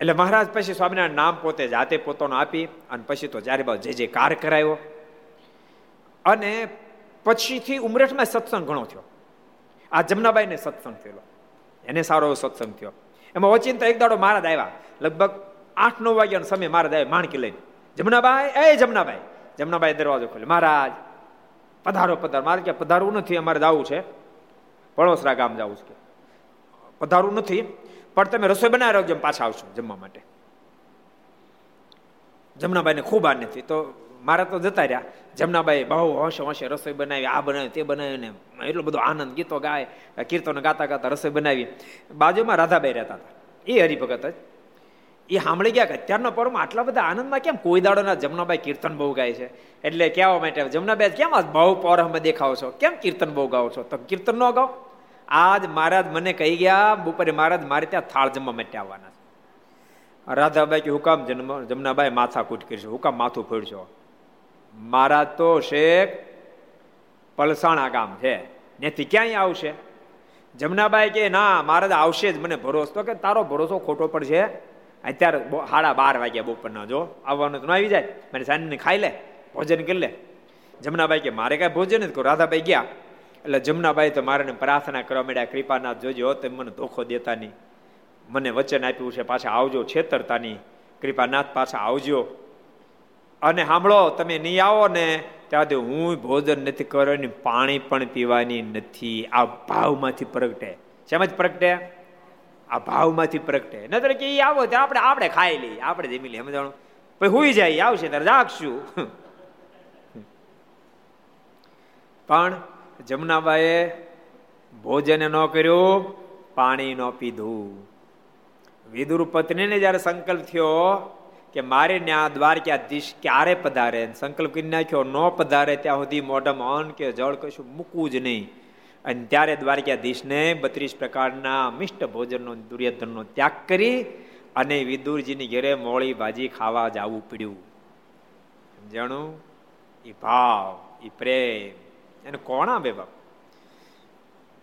એટલે મહારાજ પછી સ્વામિનારાયણ નામ પોતે જાતે પોતાનું આપી અને પછી તો જ્યારે બાદ જે જે કાર કરાયો. અને પછીથી ઉમરેઠમાં સત્સંગ ઘણો થયો. આ જમનાબાઈને સત્સંગ થયેલો. એને સારો સત્સંગ થયો. એમાં ઓચિંતો એક દાડો મહારાજ આવ્યા. લગભગ આઠ નવ વાગ્યાનો સમય મહારાજ આવ્યા માણકી લઈને. જમનાભાઈ એ જમનાભાઈ જમનાભાઈ દરવાજો ખોલ્યો. મહારાજ, પધારો પધારો. મારે કે પધારવું નથી, અમારે જવું છે. પળોસરા ગામ જવું છે પધારવું નથી, પણ તમે રસોઈ બનાવી રાખજો પાછા આવશો જમવા માટે. જમનાબાઈને ખૂબ આનંદ નથી તો મારા તો જતા રહ્યા. જમનાબાઈ બહુ હોશે હોશે રસોઈ બનાવી, આ બનાવી તે બનાવી ને એટલો બધો આનંદ, ગીતો ગાય, કીર્તનો ગાતા ગાતા રસોઈ બનાવી બાજુમાં રાધાબાઈ રહેતા હતા. એ હરિભગત જ. એ સાંભળી ગયા કે અત્યારના પરમાં આટલા બધા આનંદમાં કેમ? કોઈ દાડોના જમનાબાઈ કીર્તન બહુ ગાય છે. એટલે કહેવા માટે, જમનાબાઈ, કેમ આ બહુ પૌરહમાં દેખાવો છો? કેમ કીર્તન બહુ ગાઓ છો? તો કીર્તન ન ગાઓ આજ મહારાજ મને કહી ગયા, બપોરે મહારાજ, મારે ત્યાં થાળ જમવા માટે આવવાના છે. રાધાબાઈ કે, હુકામ જન્મ, જમનાબાઈ, માથા કૂટ કરશો હુકામ માથું ફોડશો મહારાજ તો શેખ પલસાણા ગામ છે. ત્યાંથી ક્યાંય આવશે? જમનાબાઈ કે, ના, મારા આવશે જ મને ભરોસો. તો કે, તારો ભરોસો ખોટો પડશે. અત્યારે સાડા બાર વાગ્યા બપોરના, જો. આવવાનું તો આવી જાય. મને સાંજને ખાઈ લે, ભોજન કરી લે. જમનાબાઈ કે, મારે કાંઈ ભોજન જ કરો રાધાબાઈ ગયા. એટલે જમનાબાઈ તો મારે પ્રાર્થના કરવા માંડ્યા, કૃપાનાથ, જોજો તમે મને ધોખો દેતા નહીં. મને વચન આપ્યું છે, પાછા આવજો છેતરતાની કૃપાનાથ, પાછા આવજો. અને સાંભળો, તમે નહીં આવો ને ત્યાંથી હું ભોજન નથી કરવાની પાણી પણ પીવાની નથી. આ ભાવમાંથી પ્રગટે. શેમાં જ પ્રગટે? આ ભાવમાંથી પ્રગટે. નતર કે એ આવો ત્યારે આપણે આપણે ખાઈ લઈએ. આપણે જમી લઈએ. સમજાણું? પછી હુઈ જાય. આવશે ત્યારે જાગશું. પણ જમનાબાએ ભોજન ન કર્યું, પાણી ન પીધું. વિદુર પત્નીને જ્યારે સંકલ્પ થયો કે મારે ન્યા દ્વારકાધીશ ક્યારે પધારે? સંકલ્પ કરી નાખ્યો, ન પધારે ત્યાં સુધી મોઢામાં અન્ન કે જળ કશું મૂકવું જ નહીં. અને ત્યારે દ્વારકાધીશને બત્રીસ પ્રકારના મિષ્ટ ભોજનનો દુર્યોધનનો ત્યાગ કરી અને વિદુરજીની ઘેરે મોળી ભાજી ખાવા જવું પડ્યું. જાણું? એ ભાવ એ પ્રેમ. એને કોણ બે બાપ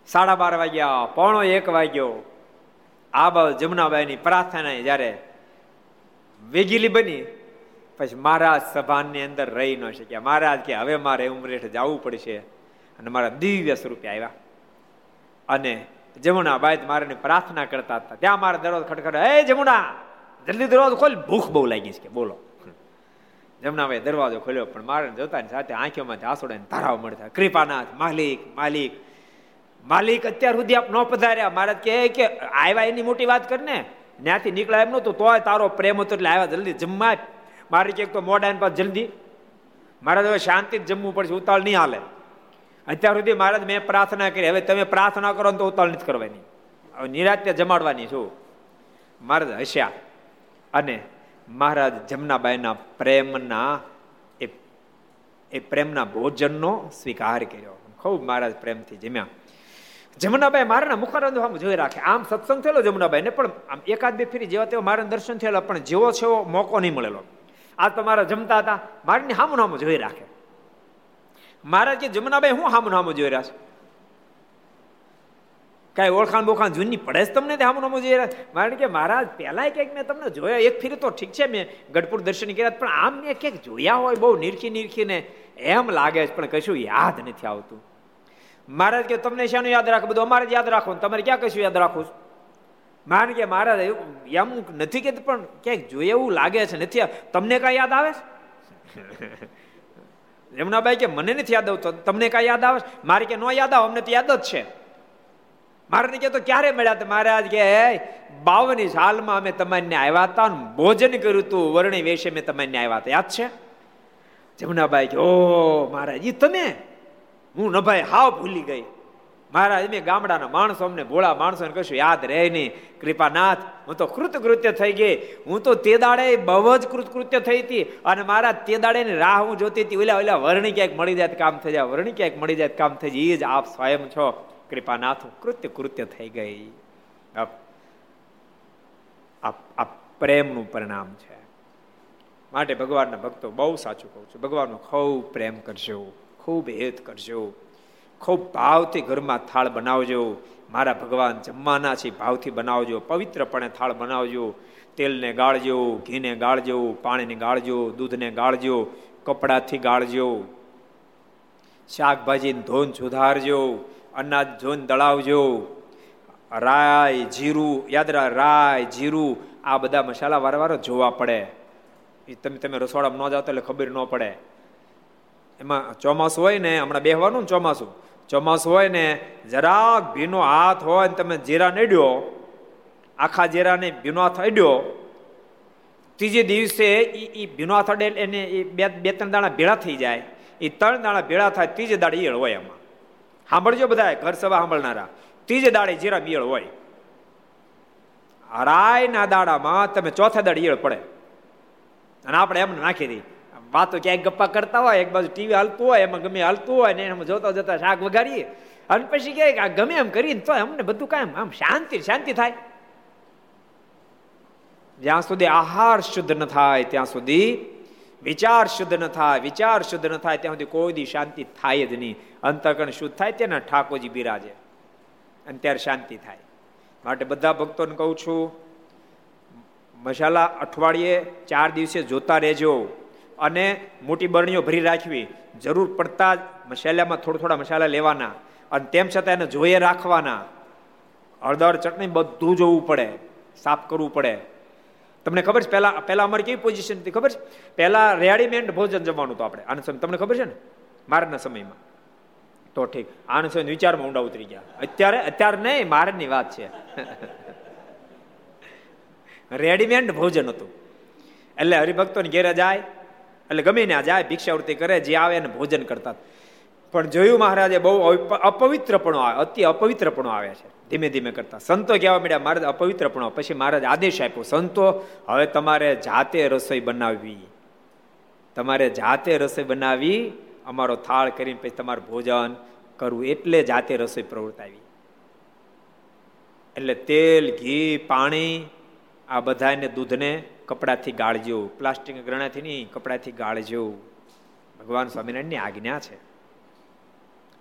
સાડા બાર વાગ્યા, પોણો એક વાગ્યો. આ બાબ જમનાબાઈની પ્રાર્થના જ્યારે વેગીલી બની. પછી મહારાજ સભાની અંદર રહી ન શક્યા. મહારાજ કે, હવે મારે ઉમરેઠ જવું પડશે. અને મારા દિવ્ય સ્વરૂપે આવ્યા. અને જમુનાબાઈ મારે પ્રાર્થના કરતા હતા. ત્યાં મારા દરવાજો ખડખડ, હે જમુના, જલ્દી દરવાજો ખોલ. ભૂખ બહુ લાગી છે કે, બોલો. જમનાભાઈ દરવાજો ખોલ્યો, પણ મારે જોતાની સાથે આંખોમાંથી આસોડા ધારાઓ મળતા કૃપાનાથ, માલિક માલિક માલિક અત્યાર સુધી આપ ન પધાર્યા. મહારાજ કે, આવ્યા એની મોટી વાત કર ને ત્યાંથી નીકળ્યા એમ નતું તોય તારો પ્રેમ હતો એટલે આવ્યા જલ્દી જમવા મારી કે તો મોડા એની પાસે જલ્દી. મારે હવે શાંતિ જમવું પડશે ઉતાળ નહીં હાલે. અત્યાર સુધી મહારાજ મેં પ્રાર્થના કરી, હવે તમે પ્રાર્થના કરો તો ઉતાળ નથી કરવાની. હવે નિરાત્ય જમાડવાની છું. મહારાજ હસ્યા. અને મહારાજ જમનાબાઈના પ્રેમના એ પ્રેમના ભોજનનો સ્વીકાર કર્યો. ખૂબ મહારાજ પ્રેમથી જમ્યા. જમનાબાઈ મારાના મુખારંદ આમ જોઈ રાખે. આમ સત્સંગ થયેલો જમનાબાઈ ને પણ આમ એકાદ બે ફેરી જેવા તેવા મારા દર્શન થયેલા, પણ જેવો છે મોકો નહીં મળેલો. આ તો મારા જમતા હતા. મારીને હામું હામું જોઈ રાખે. મારા કે જમનાબાઈ, હું હામું હામું જોઈ રહ્યા છે? કાંઈ ઓળખાણ બોખાણ જૂની પડે જ તમને આમ નમો રહ્યા? મારે કે મહારાજ, પહેલાંય ક્યાંક મેં તમને જોયા, એક ફેરી તો ઠીક છે, મેં ગઢપુર દર્શન કર્યા પણ આમ મેં ક્યાંક જોયા હોય બહુ નિરખી નિરખીને એમ લાગે છે, પણ કશું યાદ નથી આવતું. મહારાજ કે, તમને શાનું યાદ રાખો બધું અમારે યાદ રાખો તમારે ક્યાં કશું યાદ રાખવું માન કે, મહારાજ એમ નથી કે, પણ ક્યાંક જોઈએ એવું લાગે છે, નથી તમને કાંઈ યાદ આવે છે? <laughs> જમનાભાઈ કે, મને નથી યાદ આવતો. તમને કાંઈ યાદ આવે મારે કે, ન યાદ આવે, અમને તો યાદ જ છે. મારે કે, તો ક્યારે મળ્યા મહારાજ કે બાવની સાલમાં અમે તમને આવ્યા હતા ભોજન કર્યું હતું, વર્ણી વેશે મેં તમને આવ્યા હતા. યાદ છે? જમનાબાઈ કે ઓ મહારાજ એ તમે? હું નભાઈ હાવ ભૂલી ગઈ. મહારાજ મેં ગામડાના માણસો, અમને ભોળા માણસોને કશું યાદ રહે નહીં. કૃપાનાથ, હું તો કૃતકૃત્ય થઈ ગઈ. હું તો તે દાડે બહુ જ કૃતકૃત્ય થઈ હતી. અને મારા તે દાડેની રાહ હું જોતી હતી. ઓલા ઓલા, વર્ણી ક્યાંક મળી જાય કામ થઈ જાય. વર્ણી ક્યાંક મળી જાય કામ થઈ જાય. એ જ આપ સ્વયં છો. કૃપાનાથ કૃત્ય કૃત્ય થઈ ગઈ. આ પ્રેમનું પરિણામ છે. માટે ભગવાનના ભક્તો બહુ સાચું કહું છું. ભગવાનનો ખૂબ પ્રેમ કરજો. ખૂબ હેત કરજો. ખૂબ ભાવથી ઘરમાં થાળ બનાવજો. મારા ભગવાન જમવાના છે, ભાવથી બનાવજો. પવિત્રપણે થાળ બનાવજો. તેલને ગાળજો, ઘીને ગાળજો, પાણીને ગાળજો, દૂધને ગાળજો, કપડાથી ગાળજો. શાકભાજીને ધોન સુધારજો. અનાજ ધોન દળાવજો. રાય જીરું યાદરા રાય જીરું, આ બધા મસાલા વારવાર જોવા પડે. એ તમે તમે રસોડામાં ન જાવ એટલે ખબર ન પડે. એમાં ચોમાસું હોય ને, હમણાં બેહવાનું ને ચોમાસું. ચોમાસું હોય ને, જરાક ભીનો હાથ હોય ને તમે જીરા નડ્યો આખા જીરાને ભીનો હાથ અડ્યો, ત્રીજે દિવસે એ ભીનો હાથ અડે એને એ બે બે, ત્રણ દાણા ભેળા થઈ જાય. એ ત્રણ દાણા ભેળા થાય, ત્રીજે દાડે ઈયળ હોય એમાં. સાંભળજો બધા ઘર સભા સાંભળનારા. ત્રીજે દાડે જીરા ઈયળ હોય. રાયના દાડામાં તમે ચોથા દાડે ઈયળ પડે. અને આપણે એમને નાખી દઈએ. વાતો ક્યાંય ગપ્પા કરતા હોય, એક બાજુ ટીવી હાલતું હોય, એમાં ગમે હાલતું હોય ને એમાં જોતા જોતા શાક વગાડીએ અને પછી કે આ ગમે એમ કરીને તો અમને બધું કાંઈ આમ શાંતિ શાંતિ થાય. જ્યાં સુધી આહાર શુદ્ધ ન થાય, ત્યાં સુધી વિચાર શુદ્ધ ન થાય, વિચાર શુદ્ધ ન થાય, ત્યાં સુધી કોઈ દી શાંતિ થાય જ નહીં. અંતકરણ શુદ્ધ થાય તેના ઠાકોરજી બિરાજે. અને ત્યારે શાંતિ થાય. માટે બધા ભક્તોને કહું છું, મસાલા અઠવાડિયે ચાર દિવસે જોતા રહેજો. અને મોટી બરણીઓ ભરી રાખવી. જરૂર પડતા જ મસાલામાં થોડા થોડા મસાલા લેવાના અને તેમ છતાં એને જોઈએ રાખવાના. હળદર, ચટણી બધું જોવું પડે, સાફ કરવું પડે. તમને ખબર છે, પહેલા પહેલા અમારી કેવી પોઝિશન હતી ખબર છે? પહેલા રેડીમેડ ભોજન જમવાનું હતું આપણે. આનંદ તમને ખબર છે ને? મારના સમયમાં. તો ઠીક. આનંદ સમય વિચારમાં ઊંડા ઉતરી ગયા. અત્યારે અત્યારે નહીં, મારની વાત છે. <laughs> રેડીમેડ ભોજન હતું. એટલે હરિભક્તોને ઘેરે જાય એટલે ગમે ને જાય ભિક્ષાવૃત્તિ કરે, જે આવે એને ભોજન કરતા. પણ જોયું મહારાજે બહુ અપવિત્રપણો આવે, અતિ અપવિત્રપણો આવે છે. ધીમે ધીમે કરતા. સંતો કહેવા મળ્યા મહારાજ, અપવિત્રપણો પછી મહારાજ આદેશ આપ્યો, સંતો, હવે તમારે જાતે રસોઈ બનાવવી. તમારે જાતે રસોઈ બનાવી, અમારો થાળ કરીને પછી તમારું ભોજન કરવું, એટલે જાતે રસોઈ પ્રવૃત્તાવી એટલે તેલ, ઘી, પાણી આ બધાને દૂધને કપડાથી ગાળજો પ્લાસ્ટિક ગ્રણાથી નહીં, કપડાથી ગાળજો. ભગવાન સ્વામિનારાયણની આજ્ઞા છે.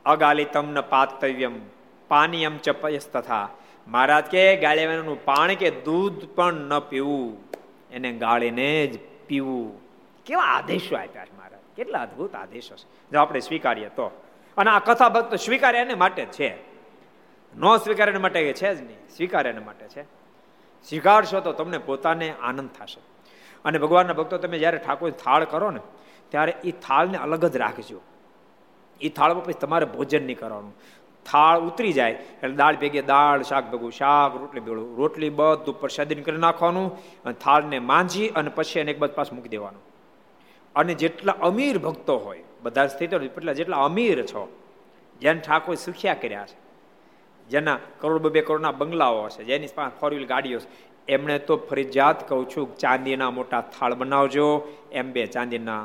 અગાલિતમ ન પાતવ્યમ, પાનીયમ ચપયસ તથા મહારાજ કે ગાળ્યાનું પાણી કે દૂધ પણ ન પીવું, એને ગાળીને જ પીવું. કેવા આદેશો આપ્યા છે મહારાજ? કેટલા અદભુત આદેશો છે. જો આપણે સ્વીકારીએ તો. અને આ કથા ભક્ત સ્વીકારે એને માટે છે. ન સ્વીકારે માટે છે જ નહીં સ્વીકારે માટે છે. સ્વીકારશો તો તમને પોતાને આનંદ થશે. અને ભગવાનના ભક્તો તમે જ્યારે ઠાકોર થાળ કરો ને, ત્યારે એ થાળને અલગ જ રાખજો. એ થાળમાં પછી તમારે ભોજન નહીં કરવાનું. થાળ ઉતરી જાય, એટલે દાળ ભેગી, દાળ, શાક ભેગું, શાક, રોટલી ભેગું, રોટલી બધું પ્રસાદીન કરી નાખવાનું અને થાળને માંજી અને પછી એને એક બાદ પાસ મૂકી દેવાનું. અને જેટલા અમીર ભક્તો હોય, બધા સ્થિતિ એટલા જેટલા અમીર છો, જેને ઠાકોર સુખ્યા કર્યા છે જેના કરોડ બે કરોડના બંગલાઓ હશે, જેની પાસે ફોર વ્હીલ ગાડીઓ છે. એમણે તો ફરજિયાત કહું છું, ચાંદીના મોટા થાળ બનાવજો, એમ બે ચાંદીના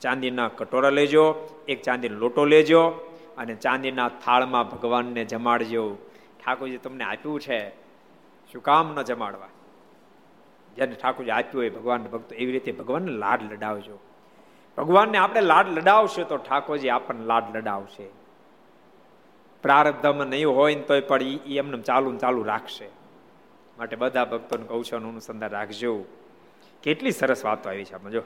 ચાંદીના કટોરા લેજો, એક ચાંદીનો લોટો લેજો, અને ચાંદીના થાળમાં ભગવાનને જમાડજો. ઠાકોરજી તમને આપ્યું છે, શું કામ ન જમાડવા? જેને ઠાકોરજી આપ્યું હોય ભગવાન ભક્તો એવી રીતે ભગવાનને લાડ લડાવજો. ભગવાનને આપણે લાડ લડાવશે તો ઠાકોરજી આપણને લાડ લડાવશે. પ્રારબ્ધમાં નહીં હોય ને તોય પણ એ એમને ચાલુ ચાલુ રાખશે. માટે બધા ભક્તોને કહું છું અનુસંધાન રાખજો. કેટલી સરસ વાતો આવી છે જો.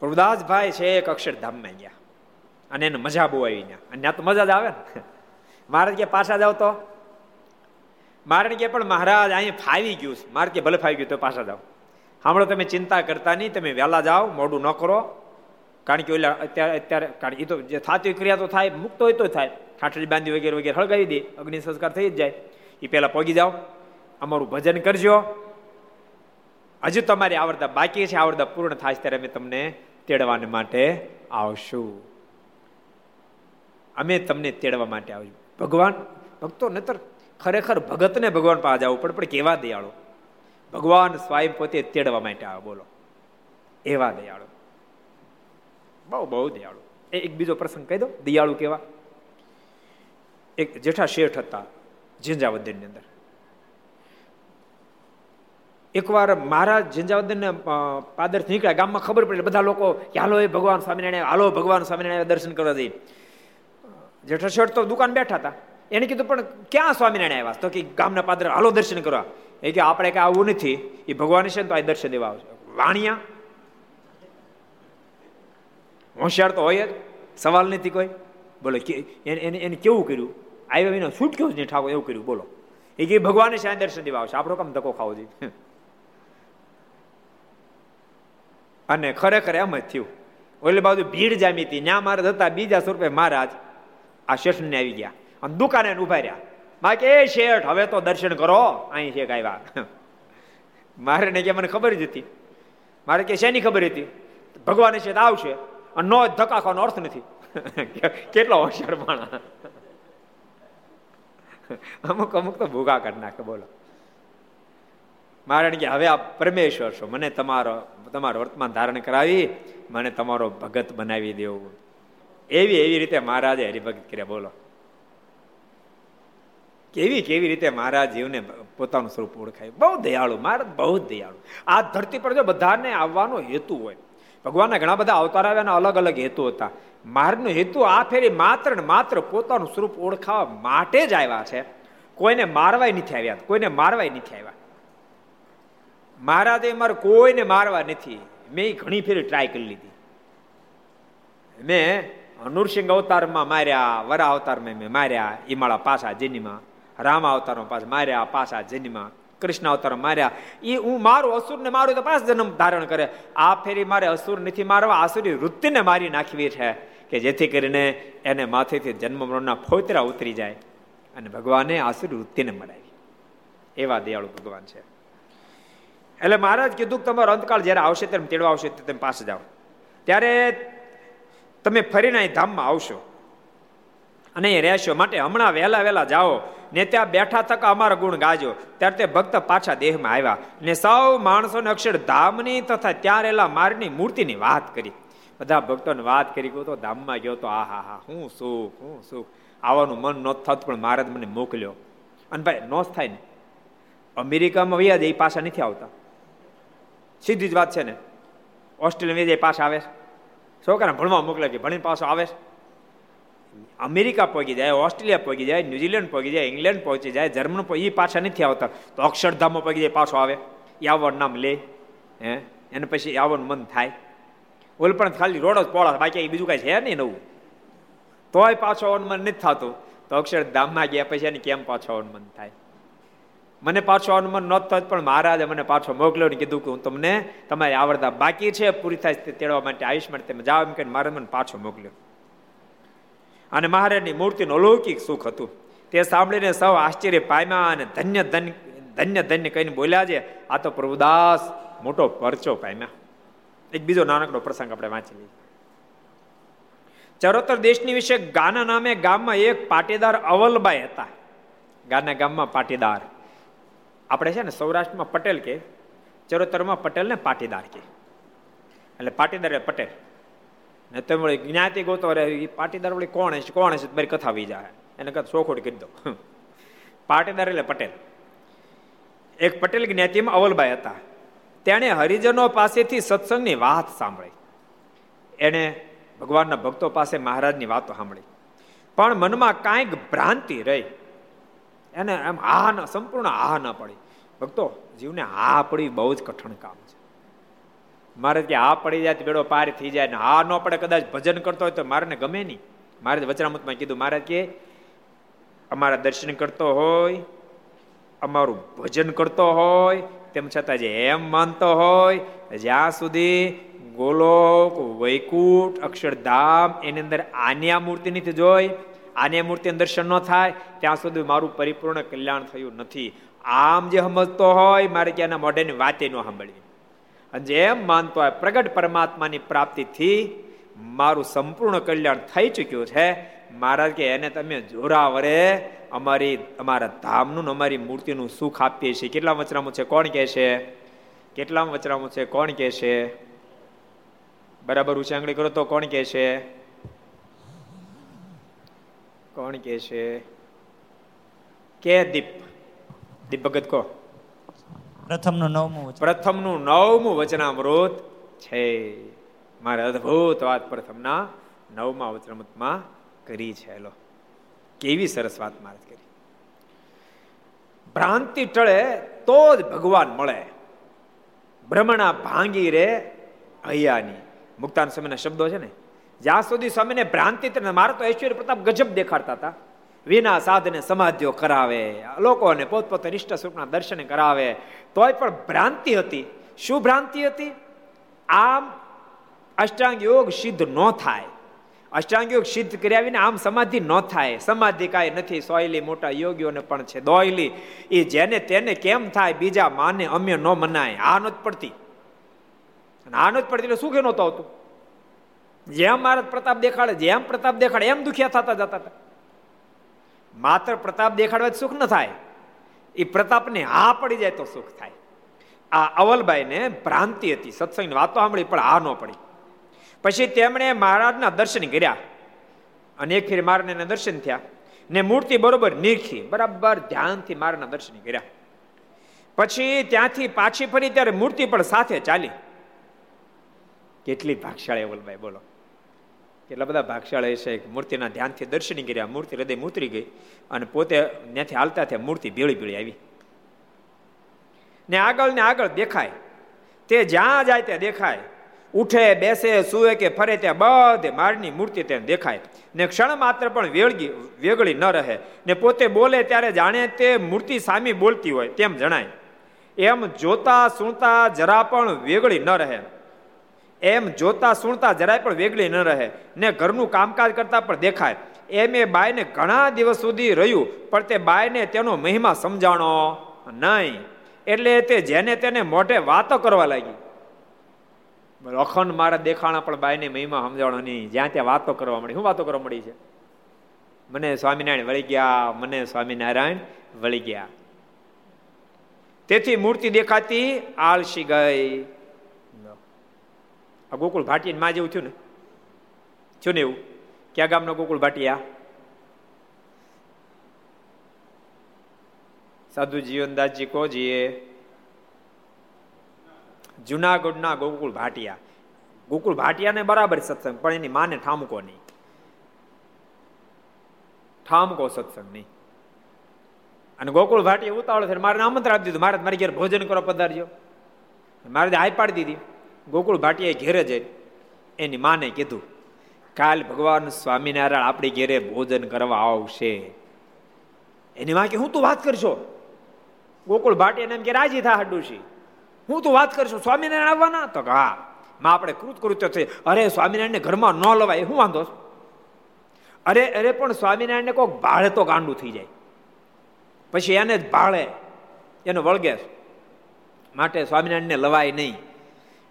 પ્રભુદાસભાઈ છે એક અક્ષરધામમાં ગયા. અને એને મજા બહુ આવી ગયા અને ત્યાં તો મજા જ આવે ને. મારે કે પાછા જાવ તો? મારે કે પણ મહારાજ અહીંયા ફાવી ગયું છે. મારે કે ભલે ફાવી ગયું તો પાછા જાઓ સાંભળો તમે ચિંતા કરતા નહીં, તમે વહેલા જાઓ, મોડું ન કરો. કારણ કે ઓલા અત્યારે અત્યારે કારણ એ તો જે થતી ક્રિયા તો થાય, મુક્ત હોય તો થાય. ઠાઠડી બાંધી વગેરે વગેરે હળગાવી દે, અગ્નિ સંસ્કાર થઈ જ જાય. એ પહેલાં પગી જાઓ, અમારું ભજન કરજો. હજુ તમારી આવડતા બાકી છે, આવડતા પૂર્ણ થાય ત્યારે અમે તમને તેડવાને માટે આવશું. અમે તમને તેડવા માટે આવશું. ભગવાન, ભક્તો નતર ખરેખર ભગતને ભગવાન પાસે જવું પડે, પણ કેવા દયાળો? ભગવાન સ્વયં પોતે તેડવા માટે આવે, બોલો. એવા દયાળુ. બહુ બહુ દયાળુ. એ એક બીજો પ્રસંગ કહી દો દયાળુ કેવા? એક જેઠા શેઠ હતા ઝીંઝાવદનની અંદર. એકવાર મહારાજ ઝીંઝાવદન પાદર નીકળ્યા. ગામમાં ખબર પડી બધા લોકો હાલો એ ભગવાન સ્વામિનારાયણ, હાલો ભગવાન સ્વામિનારાયણ દર્શન કરવા જઈએ. જેઠા શેઠ તો દુકાન બેઠા હતા. એને કીધું, પણ ક્યાં સ્વામિનારાયણ આવ્યા? તો કે, ગામના પાદર, હાલો દર્શન કરવા. એ કે, આપણે કઈ આવવું નથી. એ ભગવાન છે ને તો આ દર્શન દેવા આવશે વાણિયા હોશિયાર તો હોય જ. સવાલ નથી કોઈ. બોલો એને એને કેવું કર્યું? આવ્યા વિના છૂટ કેવું નહીં ઠાકો એવું કર્યું? બોલો. એ કે ભગવાને છે દર્શન દેવા આવશે. આપણો કામ ધક્કો ખાવો જોઈએ <laughs> અને ખરેખર એમ જ થયું. ઓલી બાજુ ભીડ જામી હતી. ન્યા મારે હતા બીજા સ્વરૂપે મહારાજ આ શેઠને આવી ગયા. અને દુકાને ઊભા રહ્યા. મા કે એ શેઠ, હવે તો દર્શન કરો. અહીં છે આવ્યા. <laughs> મારે ને કે મને ખબર જ હતી. મારે કે, શેની ખબર હતી? ભગવાન છે આવશે. નો ધક્કા ખાવાનો અર્થ નથી. <laughs> કેટલો હોશિયાર માણા અમુક અમુક તો ભૂગા કરી નાખે, બોલો. મારણ કે હવે આ પરમેશ્વર છો, મને તમારો તમારો વર્તમાન ધારણ કરાવી, મને તમારો ભગત બનાવી દેવું. એવી એવી રીતે મહારાજે હરિભગત કર્યા, બોલો. કેવી કેવી રીતે મારા જીવને પોતાનું સ્વરૂપ ઓળખાય? બહુ દયાળુ મહારાજ બહુ દયાળુ. આ ધરતી પર જો બધાને આવવાનો હેતુ હોય ભગવાનના ઘણા બધા અવતાર આવ્યા અલગ અલગ હેતુ હતા. માર્ગનો હેતુ આ ફેરી માત્ર ને માત્ર પોતાનું સ્વરૂપ ઓળખાવા માટે જ આવ્યા છે. કોઈને મારવાય નથી આવ્યા, કોઈને મારવાય નથી આવ્યા. મહારાજે મારે કોઈને મારવા નથી. મેં ઘણી ફેરી ટ્રાય કરી લીધી. મેં નૃસિંહ અવતારમાં માર્યા વરા અવતારમાં મેં માર્યા, ઈમાળા પાછા જેનીમાં, રામ અવતારમાં પાછા માર્યા, પાછા જન્મમાં કૃષ્ણ અવતાર માર્યા. એ હું મારું અસુરને મારું તો પાંચ જન્મ ધારણ કરે. આ ફેરી મારે અસુર નથી મારવા આસુરી વૃત્તિને મારી નાખવી છે કે જેથી કરીને એને માથેથી જન્મ મરણના ફોતરા ઉતરી જાય અને ભગવાને આસુરી વૃત્તિને મરાવી એવા દયાળુ ભગવાન છે. એટલે મહારાજ કીધું કે તમારો અંતકાળ જ્યારે આવશે ત્યારે તેડવા આવશે તમે પાસે જાઓ. ત્યારે તમે ફરીને અહીં ધામમાં આવશો. અને એ રહેશો માટે હમણાં વહેલા વહેલા જાઓ. ને ત્યાં બેઠા તક અમારા ગુણ ગાજો. ત્યારે તે ભક્ત પાછા દેહમાં આવ્યા ને સૌ માણસોને અક્ષર ધામની તથા ત્યાં રહેલા મારની મૂર્તિની વાત કરી. બધા ભક્તોને વાત કરી ગયો તો ધામમાં ગયો તો આ હા હા, હું સુખ હું સુખ આવવાનું મન ન થતું પણ મહારાજ મને મોકલ્યો. અને ભાઈ, નો થાય ને. અમેરિકામાં વ્યાજ એ પાછા નથી આવતા. સીધી જ વાત છે ને. ઓસ્ટ્રેલિયા એ પાછા આવે છોકરા ભણવા મોકલે છે ભણીને પાછો આવે છે. અમેરિકા પહોંચી જાય, ઓસ્ટ્રેલિયા પહોંચી જાય ન્યુઝીલેન્ડ પહોંચી જાય, ઇંગ્લેન્ડ પહોંચી જાય, જર્મન એ પાછા નથી આવતા. તો અક્ષરધામમાં પહોંચી જાય, પાછો આવે. આવવાનું નામ લે, હે? એને પછી આવવાનું મન થાય. ઓલ પણ ખાલી રોડ જ પોળા, બાકી બીજું કાંઈ છે નહીં નવું. તોય પાછો મન નથી થતું. તો અક્ષરધામમાં ગયા પછી એને કેમ પાછો મન થાય? મને પાછો અનુમાન નહોતો નહોતું પણ મહારાજે મને પાછો મોકલ્યો ને કીધું કે હું તમને તમારી આવડતા બાકી છે, પૂરી થાય તેડવા માટે આયુષ્યમાન તમે જાઓ એમ કહીને મારે મને પાછો મોકલ્યો. અને મહારાજની મૂર્તિનું અલૌકિક સુખ હતું. તે સાંભળીને સૌ આશ્ચર્ય પામ્યા અને ધન્ય ધન્ય ધન્ય ધન્ય કહીને બોલ્યા છે, આ તો પ્રભુદાસ મોટો પરચો પામ્યા. એક બીજો નાનકડો પ્રસંગ આપણે વાંચી લઈએ. ચરોતર દેશની વિશે ગાના નામે ગામમાં એક પાટીદાર અવલબાઈ હતા. ગાના ગામમાં પાટીદાર. આપણે છે ને સૌરાષ્ટ્રમાં પટેલ કે, ચરોતરમાં પટેલ ને પાટીદાર કે. એટલે પાટીદાર પટેલ. ને તમે જ્ઞાતિ ગોતો રે એ પાટીદાર વળી કોણ હશે? કોણ હશે? મારી કથા વી જાય એને કદાચ સોખોડ કરી દો પાટીદાર એટલે પટેલ. એક પટેલ જ્ઞાતિમાં અવલબાઈ હતા. તેણે હરિજનો પાસેથી સત્સંગની વાત સાંભળી. એણે ભગવાનના ભક્તો પાસે મહારાજની વાતો સાંભળી. પણ મનમાં કાંઈક ભ્રાંતિ રહી. એને એમ આ ન, સંપૂર્ણ આહ ન પડી. ભક્તો, જીવને આ પડી બહુ જ કઠણ કામ છે. મારે કે આ પડી જાય બેડો પાર થઈ જાય ને આ ન પડે, કદાચ ભજન કરતો હોય તો મારે ગમે નહીં. મારે વચનામતમાં કીધું, મારે કે અમારા દર્શન કરતો હોય, અમારું ભજન કરતો હોય, તેમ છતાં જે એમ માનતો હોય, જ્યાં સુધી ગોલોક, વૈકુંઠ, અક્ષરધામ એની અંદર આન્યા મૂર્તિ નથી જોઈ આન્યા મૂર્તિ દર્શન ન થાય, ત્યાં સુધી મારું પરિપૂર્ણ કલ્યાણ થયું નથી. આમ જે સમજતો હોય, મારે કે એના મોઢેની વાતે ન સાંભળવી. જેમ માનતો હોય પ્રગટ પરમાત્માની પ્રાપ્તિથી મારું સંપૂર્ણ કલ્યાણ થઈ ચૂક્યું છે. મહારાજ કે એને તમે જોરાવરે અમારી, અમારા ધામનું અમારી મૂર્તિનું સુખ આપીએ છીએ. કેટલા વચરામું છે? કોણ કહે છે? કેટલા વચરામું છે? કોણ કહે છે? બરાબર ઉચાંગળી કરો તો કોણ કહે છે? કોણ કહે છે? કે દીપ? દીપ ભગત કહો પ્રથમનું નવમું પ્રથમનું નવમું વચનામૃત છે. મારે અદભુત વાત પ્રથમના નવમા વચનામૃતમાં કરી છે. લો. કેવી સરસ વાત મારે કરી. ભ્રાંતિ ટળે તો જ ભગવાન મળે. ભ્રમણા ભાંગી રે હૈયાની. મુક્તાન સ્વામીના શબ્દો છે ને. જ્યાં સુધી સ્વામીને ભ્રાંતિ મારે તો ઐશ્વર્ય પ્રતાપ ગજબ દેખાડતા હતા. વિના સાધને સમાધિઓ કરાવે. લોકોને પોતપોતે નિષ્ઠ સ્વરૂપના દર્શન કરાવે. તોય પણ ભ્રાંતિ હતી. શું ભ્રાંતિ હતી? આમ અષ્ટાંગ યોગ સિદ્ધ ન થાય. અષ્ટાંગ યોગ સિદ્ધ કર્યા વિના આમ સમાધિ ન થાય. સમાધિ કાંઈ નથી. સોયલી મોટા યોગીઓને પણ છે. દોયલી. એ જેને તેને કેમ થાય બીજા માને અમે ન મનાય. આ નથી પડતી. આ નથી પડતી એટલે કે નહોતું આવતું જેમ મહારાજ પ્રતાપ દેખાડે, જેમ પ્રતાપ દેખાડે, એમ દુખિયા થતા જતા હતા. માત્ર પ્રતાપ દેખાડવા સુખ ન થાય. એ પ્રતાપને હા પડી જાય તો સુખ થાય. આ અવલબાઈને ભ્રાંતિ હતી, સત્સંગની વાતો સાંભળી, પણ આ ન પડી. પછી તેમણે મહારાજના દર્શન કર્યા. અને એક ફેર મારને દર્શન થયા. ને મૂર્તિ બરોબર નીરખી, બરાબર ધ્યાનથી મારના દર્શન કર્યા. પછી ત્યાંથી પાછી ફરી ત્યારે મૂર્તિ પણ સાથે ચાલી. કેટલી ભાગશાળી અવલભાઈ બોલો. કેટલા બધા ભાગશાળી છે મૂર્તિના ધ્યાનથી દર્શન કર્યા, મૂર્તિ હૃદય ઉતરી ગઈ અને પોતે ત્યાંથી હાલતા થયા, મૂર્તિ ભેળી ભેળી આવી. ને આગળ ને આગળ દેખાય. તે જ્યાં જાય ત્યાં દેખાય. ઉઠે, બેસે, સુવે કે ફરે ત્યાં બધે મારની મૂર્તિ તેને દેખાય. ને ક્ષણ માત્ર પણ વેળગી, વેગળી ન રહે. ને પોતે બોલે ત્યારે જાણે તે મૂર્તિ સામી બોલતી હોય, તેમ જણાય. એમ જોતા, સુણતા જરા પણ વેગળી ન રહે. એમ જોતા સુણતા જરાય પણ વેગળી ન રહે. ને ઘરનું કામકાજ કરતા પણ દેખાય. એમ એ બાયને ઘણા દિવસ સુધી રહ્યું, પણ તે બાયને તેનો મહિમા સમજાણો નહીં. એટલે તે જેને તેને મોઢે વાતો કરવા લાગી. અખંડ મારા દેખાણા પણ બાયને મહિમા સમજાણો નહીં. જ્યાં ત્યાં વાતો કરવા મળી. શું વાતો કરવા મળી છે? મને સ્વામિનારાયણ વળી ગયા, મને સ્વામિનારાયણ વળી ગયા. તેથી મૂર્તિ દેખાતી, આળસી ગઈ. આ ગોકુળ ભાટી માં જેવું થયું ને? થયું ને એવું? ક્યાં ગામનો ગોકુળ ભાટિયા? સાધુ જીવનદાસજી કોજીએ જુનાગઢના ગોકુળ ભાટિયા. ગોકુળ ભાટિયાને બરાબર સત્સંગ, પણ એની માને ઠામકો નહીં. ઠામકો સત્સંગ નહીં. અને ગોકુળ ભાટિયા ઉતાવળ છે મારે આમંત્રણ આપી દીધું. મારે મારી ઘેર ભોજન કરો પધારજો. મારે આઈ પાડી દીધી. ગોકુળ ભાટીએ ઘેરે જઈ એની માને કીધું, કાલ ભગવાન સ્વામિનારાયણ આપણી ઘેરે ભોજન કરવા આવશે. એની માં કે, હું તું વાત કરશો? ગોકુળ ભાટિયાને એમ કે, રાજી થા હડુશી. હું તો વાત કરીશું? સ્વામિનારાયણ આવવાના? તો હા. માં આપણે કૃત કૃત્ય છે. અરે, સ્વામિનારાયણને ઘરમાં ન લવાય, હું વાંધો અરે અરે, પણ સ્વામિનારાયણને કોઈક ભાળે તો ગાંડું થઈ જાય. પછી એને જ ભાળે, એનો વળગે માટે સ્વામિનારાયણને લવાય નહીં.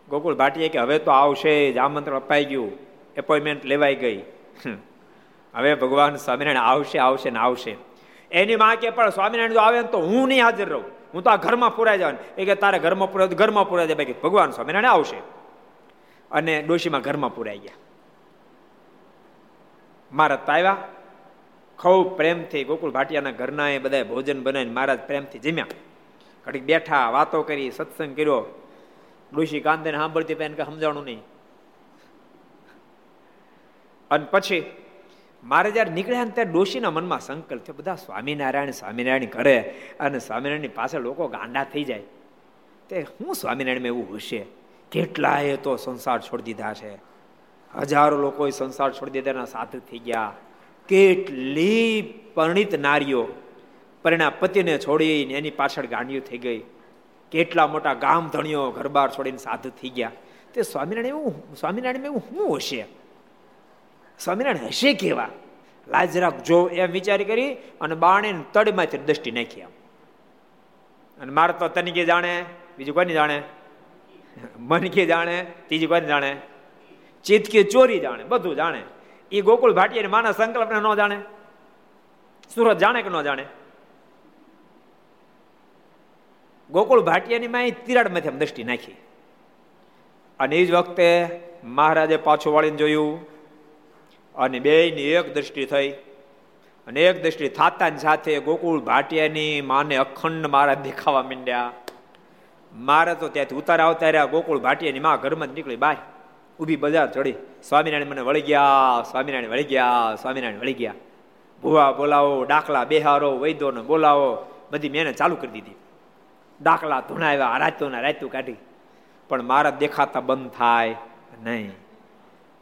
ગોકુળ ભાટીએ કે, હવે તો આવશે, જ આમંત્રણ અપાઈ ગયું. એપોઇન્ટમેન્ટ લેવાઈ ગઈ. હવે ભગવાન સ્વામિનારાયણ આવશે આવશે ને આવશે. એની માં કે, પણ સ્વામિનારાયણ જો આવે ને તો હું નહીં હાજર રહું. હું તો આ ઘરમાં પુરાઈ જવાનું એ કે, તારે ઘરમાં પુરાય ઘરમાં પુરાઈ જાય. બાકી ભગવાન સ્વામિનારાયણ આવશે. અને ડોશીમાં ઘરમાં પુરાઈ ગયા. મહારાજ આવ્યા. ખૂબ પ્રેમથી ગોકુળ ભાટિયાના ઘરના એ બધા ભોજન બનાવીને મહારાજ પ્રેમથી જમ્યા. ઘડીક બેઠા, વાતો કરી, સત્સંગ કર્યો. ડોશી કાંદે સાંભળતી પેન કે સમજાણું નહીં. અને પછી, મારે જ્યારે નીકળ્યા ને ત્યારે ડોશીના મનમાં સંકલ્પ થયો, બધા સ્વામિનારાયણ સ્વામિનારાયણ કરે અને સ્વામિનારાયણની પાસે લોકો ગાંડા થઈ જાય. તે હું સ્વામિનારાયણમાં એવું હશે? કેટલાય તો સંસાર છોડી દીધા છે. હજારો લોકો સંસાર છોડી દીધાના સાધુ થઈ ગયા. કેટલી પરણિત નારીઓ પરિણા પતિને છોડીને એની પાછળ ગાંડિયું થઈ ગઈ. કેટલા મોટા ગામ ધણીઓ ઘરબાર છોડીને સાધુ થઈ ગયા. તે સ્વામિનારાયણ એવું સ્વામિનારાયણ એવું શું હશે? સ્વામિનારાયણ હશે કેવા? લાજ રાખ જો એમ વિચાર કરી અને બાણે તળમાંથી દ્રષ્ટિ નાખી આમ. અને મારે તો તનિકે જાણે, બીજું કોની જાણે? મન કે જાણે, ત્રીજી કોની જાણે? ચિત કે ચોરી જાણે, બધું જાણે. એ ગોકુળ ભાટિયા માના સંકલ્પને ન જાણે? સુરત જાણે કે ન જાણે? ગોકુળ ભાટિયાની માય તિરાડમાંથી આમ દ્રષ્ટિ નાખી. અને એ જ વખતે મહારાજે પાછું વાળીને જોયું, અને બે ની એક દ્રષ્ટિ થઈ. અને એક દ્રષ્ટિ થતા સાથે ગોકુળ ભાટિયાની માને અખંડ મારા દેખાવા માંડ્યા. મારે તો ત્યાંથી ઉતારા રહ્યા, ગોકુળ ભાટિયાની માં ઘરમાં નીકળી બહાર ઊભી બજાર ચડી. સ્વામિનારાયણ મને વળી ગયા, સ્વામિનારાયણ વળી ગયા, સ્વામિનારાયણ વળી ગયા. ભૂવા બોલાવો, ડાકલા બેહારો, વૈદ્યોને બોલાવો, બધી મેને ચાલુ કરી દીધી. ડાકલા ધૂણાવ્યા રાતોના રાતું કાઢી. પણ મારા દેખાતા બંધ થાય નહીં.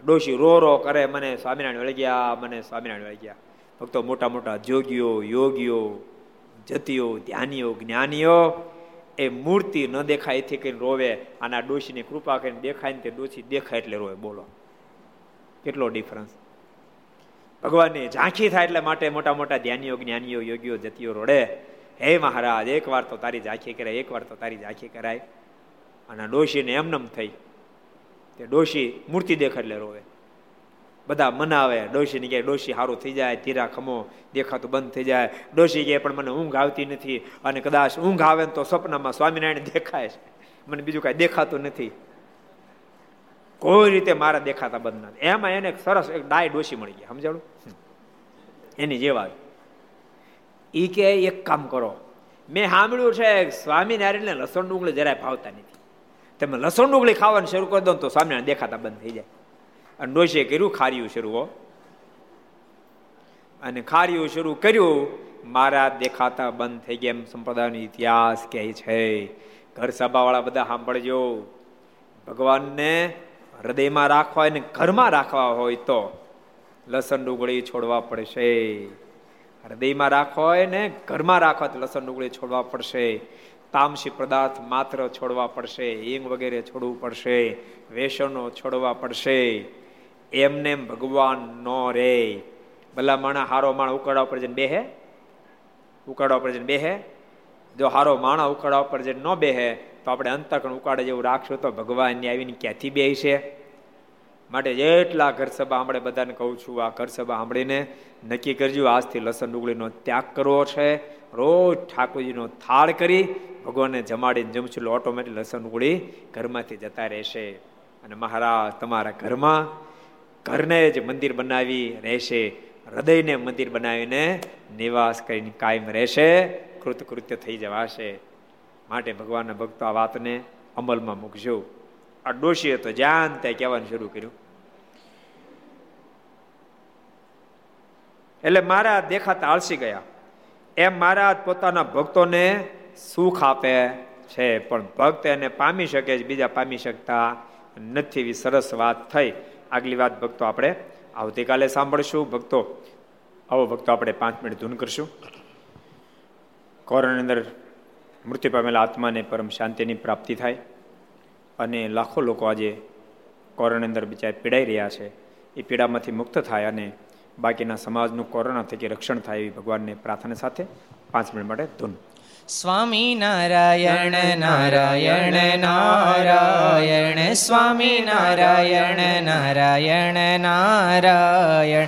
ડોશી રો રો કરે, મને સ્વામિનારાયણ વળી ગયા, મને સ્વામિનારાયણ વળી ગયા. ભક્તો મોટા મોટા જોગીઓ, યોગીઓ, જતીઓ, ધ્યાનીઓ, જ્ઞાનીઓ, એ મૂર્તિ ન દેખાય, એથી કરીને રોવે અને ડોશીની કૃપા કરીને દેખાય ને તે ડોશી દેખાય એટલે રોવે, બોલો. કેટલો ડિફરન્સ ભગવાનની ઝાંખી થાય એટલે માટે મોટા મોટા ધ્યાનીઓ, જ્ઞાનીઓ, યોગીઓ, જતીઓ રોડે. હે મહારાજ, એક વાર તો તારી ઝાંખી કરાય, એક વાર તો તારી ઝાંખી કરાય. અને ડોશીને એમનેમ થઈ તે ડોશી મૂર્તિ દેખ એટલે રોવે. બધા મનાવે ડોશીને કહે, ડોશી સારું થઈ જાય ધીરા ખમો દેખાતું બંધ થઈ જાય. ડોશી કહે, પણ મને ઊંઘ આવતી નથી. અને કદાચ ઊંઘ આવે તો સપનામાં સ્વામિનારાયણ દેખાય છે. મને બીજું કાંઈ દેખાતું નથી. કોઈ રીતે મારા દેખાતા બંધ નથી. એમાં એને સરસ એક ડાય ડોશી મળી ગયા સમજાણું? એની જેવા એ કે એક કામ કરો. મેં સાંભળ્યું છે સ્વામિનારાયણને લસણ ડુંગળી જરાય ભાવતા નથી. તમે લસણ ડુંગળી ખાવાનું શરૂ કરી દો તો સ્વામિનારાયણ દેખાતા બંધ થઈ જાય. અને ડોશીએ કર્યું, ખાર્યું શરૂ હો. અને ખાર્યું શરૂ કર્યું, મારા દેખાતા બંધ થઈ ગયા એમ સંપ્રદાયનો ઇતિહાસ કહે છે. ઘર સભાવાળા બધા સાંભળજો. ભગવાનને હૃદયમાં રાખવા અને ઘરમાં રાખવા હોય તો લસણ ડુંગળી છોડવા પડશે. હૃદયમાં રાખો હોય ને ઘરમાં રાખો તો લસણ ડુંગળી છોડવા પડશે. તામસી પદાર્થ માત્ર છોડવા પડશે. હિંગ વગેરે છોડવું પડશે. વેસનો છોડવા પડશે. એમને ભગવાન નો રે. ભલા માણા હારો માણા ઉકાળવા ઉપર જઈને બેહે? ઉકાળવા ઉપર જઈને બેહે? જો હારો માણા ઉકાળવા ઉપર જઈને ન બેહે, તો આપણે અંતકણ ઉકાળે જેવું રાખશું તો ભગવાન આવીને ક્યાંથી બે છે માટે જેટલા ઘર સભા આપણે બધાને કહું છું, આ ઘર સભા સાંભળીને નક્કી કરજો, આજથી લસણ ડુંગળીનો ત્યાગ કરવો છે. રોજ ઠાકોરજીનો થાળ કરી ભગવાનને જમાડીને જમશું એટલે ઓટોમેટિક લસણ ડુંગળી ઘરમાંથી જતા રહેશે. અને મહારાજ, તમારા ઘરમાં ઘરને જ મંદિર બનાવી રહેશે. હૃદયને મંદિર બનાવીને નિવાસ કરીને કાયમ રહેશે. કૃતકૃત્ય થઈ જવાશે. માટે ભગવાનના ભક્તો આ વાતને અમલમાં મૂકજો. આ ડોશીએ તો જ્યાં ત્યાં કહેવાનું શરૂ કર્યું. એટલે મારા દેખાતા આળસી ગયા. એમ મારા પોતાના ભક્તોને સુખ આપે છે, પણ ભક્ત એને પામી શકે છે, બીજા પામી શકતા નથી એવી સરસ વાત થઈ. આગલી વાત ભક્તો આપણે આવતીકાલે સાંભળશું. ભક્તો, આવો ભક્તો આપણે પાંચ મિનિટ ધૂન કરશું. કોરોનાની અંદર મૃત્યુ પામેલા આત્માને પરમ શાંતિની પ્રાપ્તિ થાય. અને લાખો લોકો આજે કોરોનાની અંદર બિચારા પીડાઈ રહ્યા છે. એ પીડામાંથી મુક્ત થાય અને બાકીના સમાજનું કોરોના થકી રક્ષણ થાય એવી ભગવાનને પ્રાર્થના સાથે પાંચ મિનિટ માટે ધૂન. સ્વામી નારાયણ નારાયણ નારાયણ, સ્વામી નારાયણ નારાયણ નારાયણ.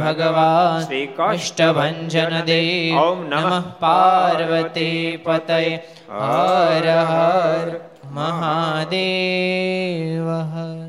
ભગવાન શ્રી કષ્ટભંજન દેવ ઓમ નમઃ પાર્વતી પતય હર હર મહાદેવ હર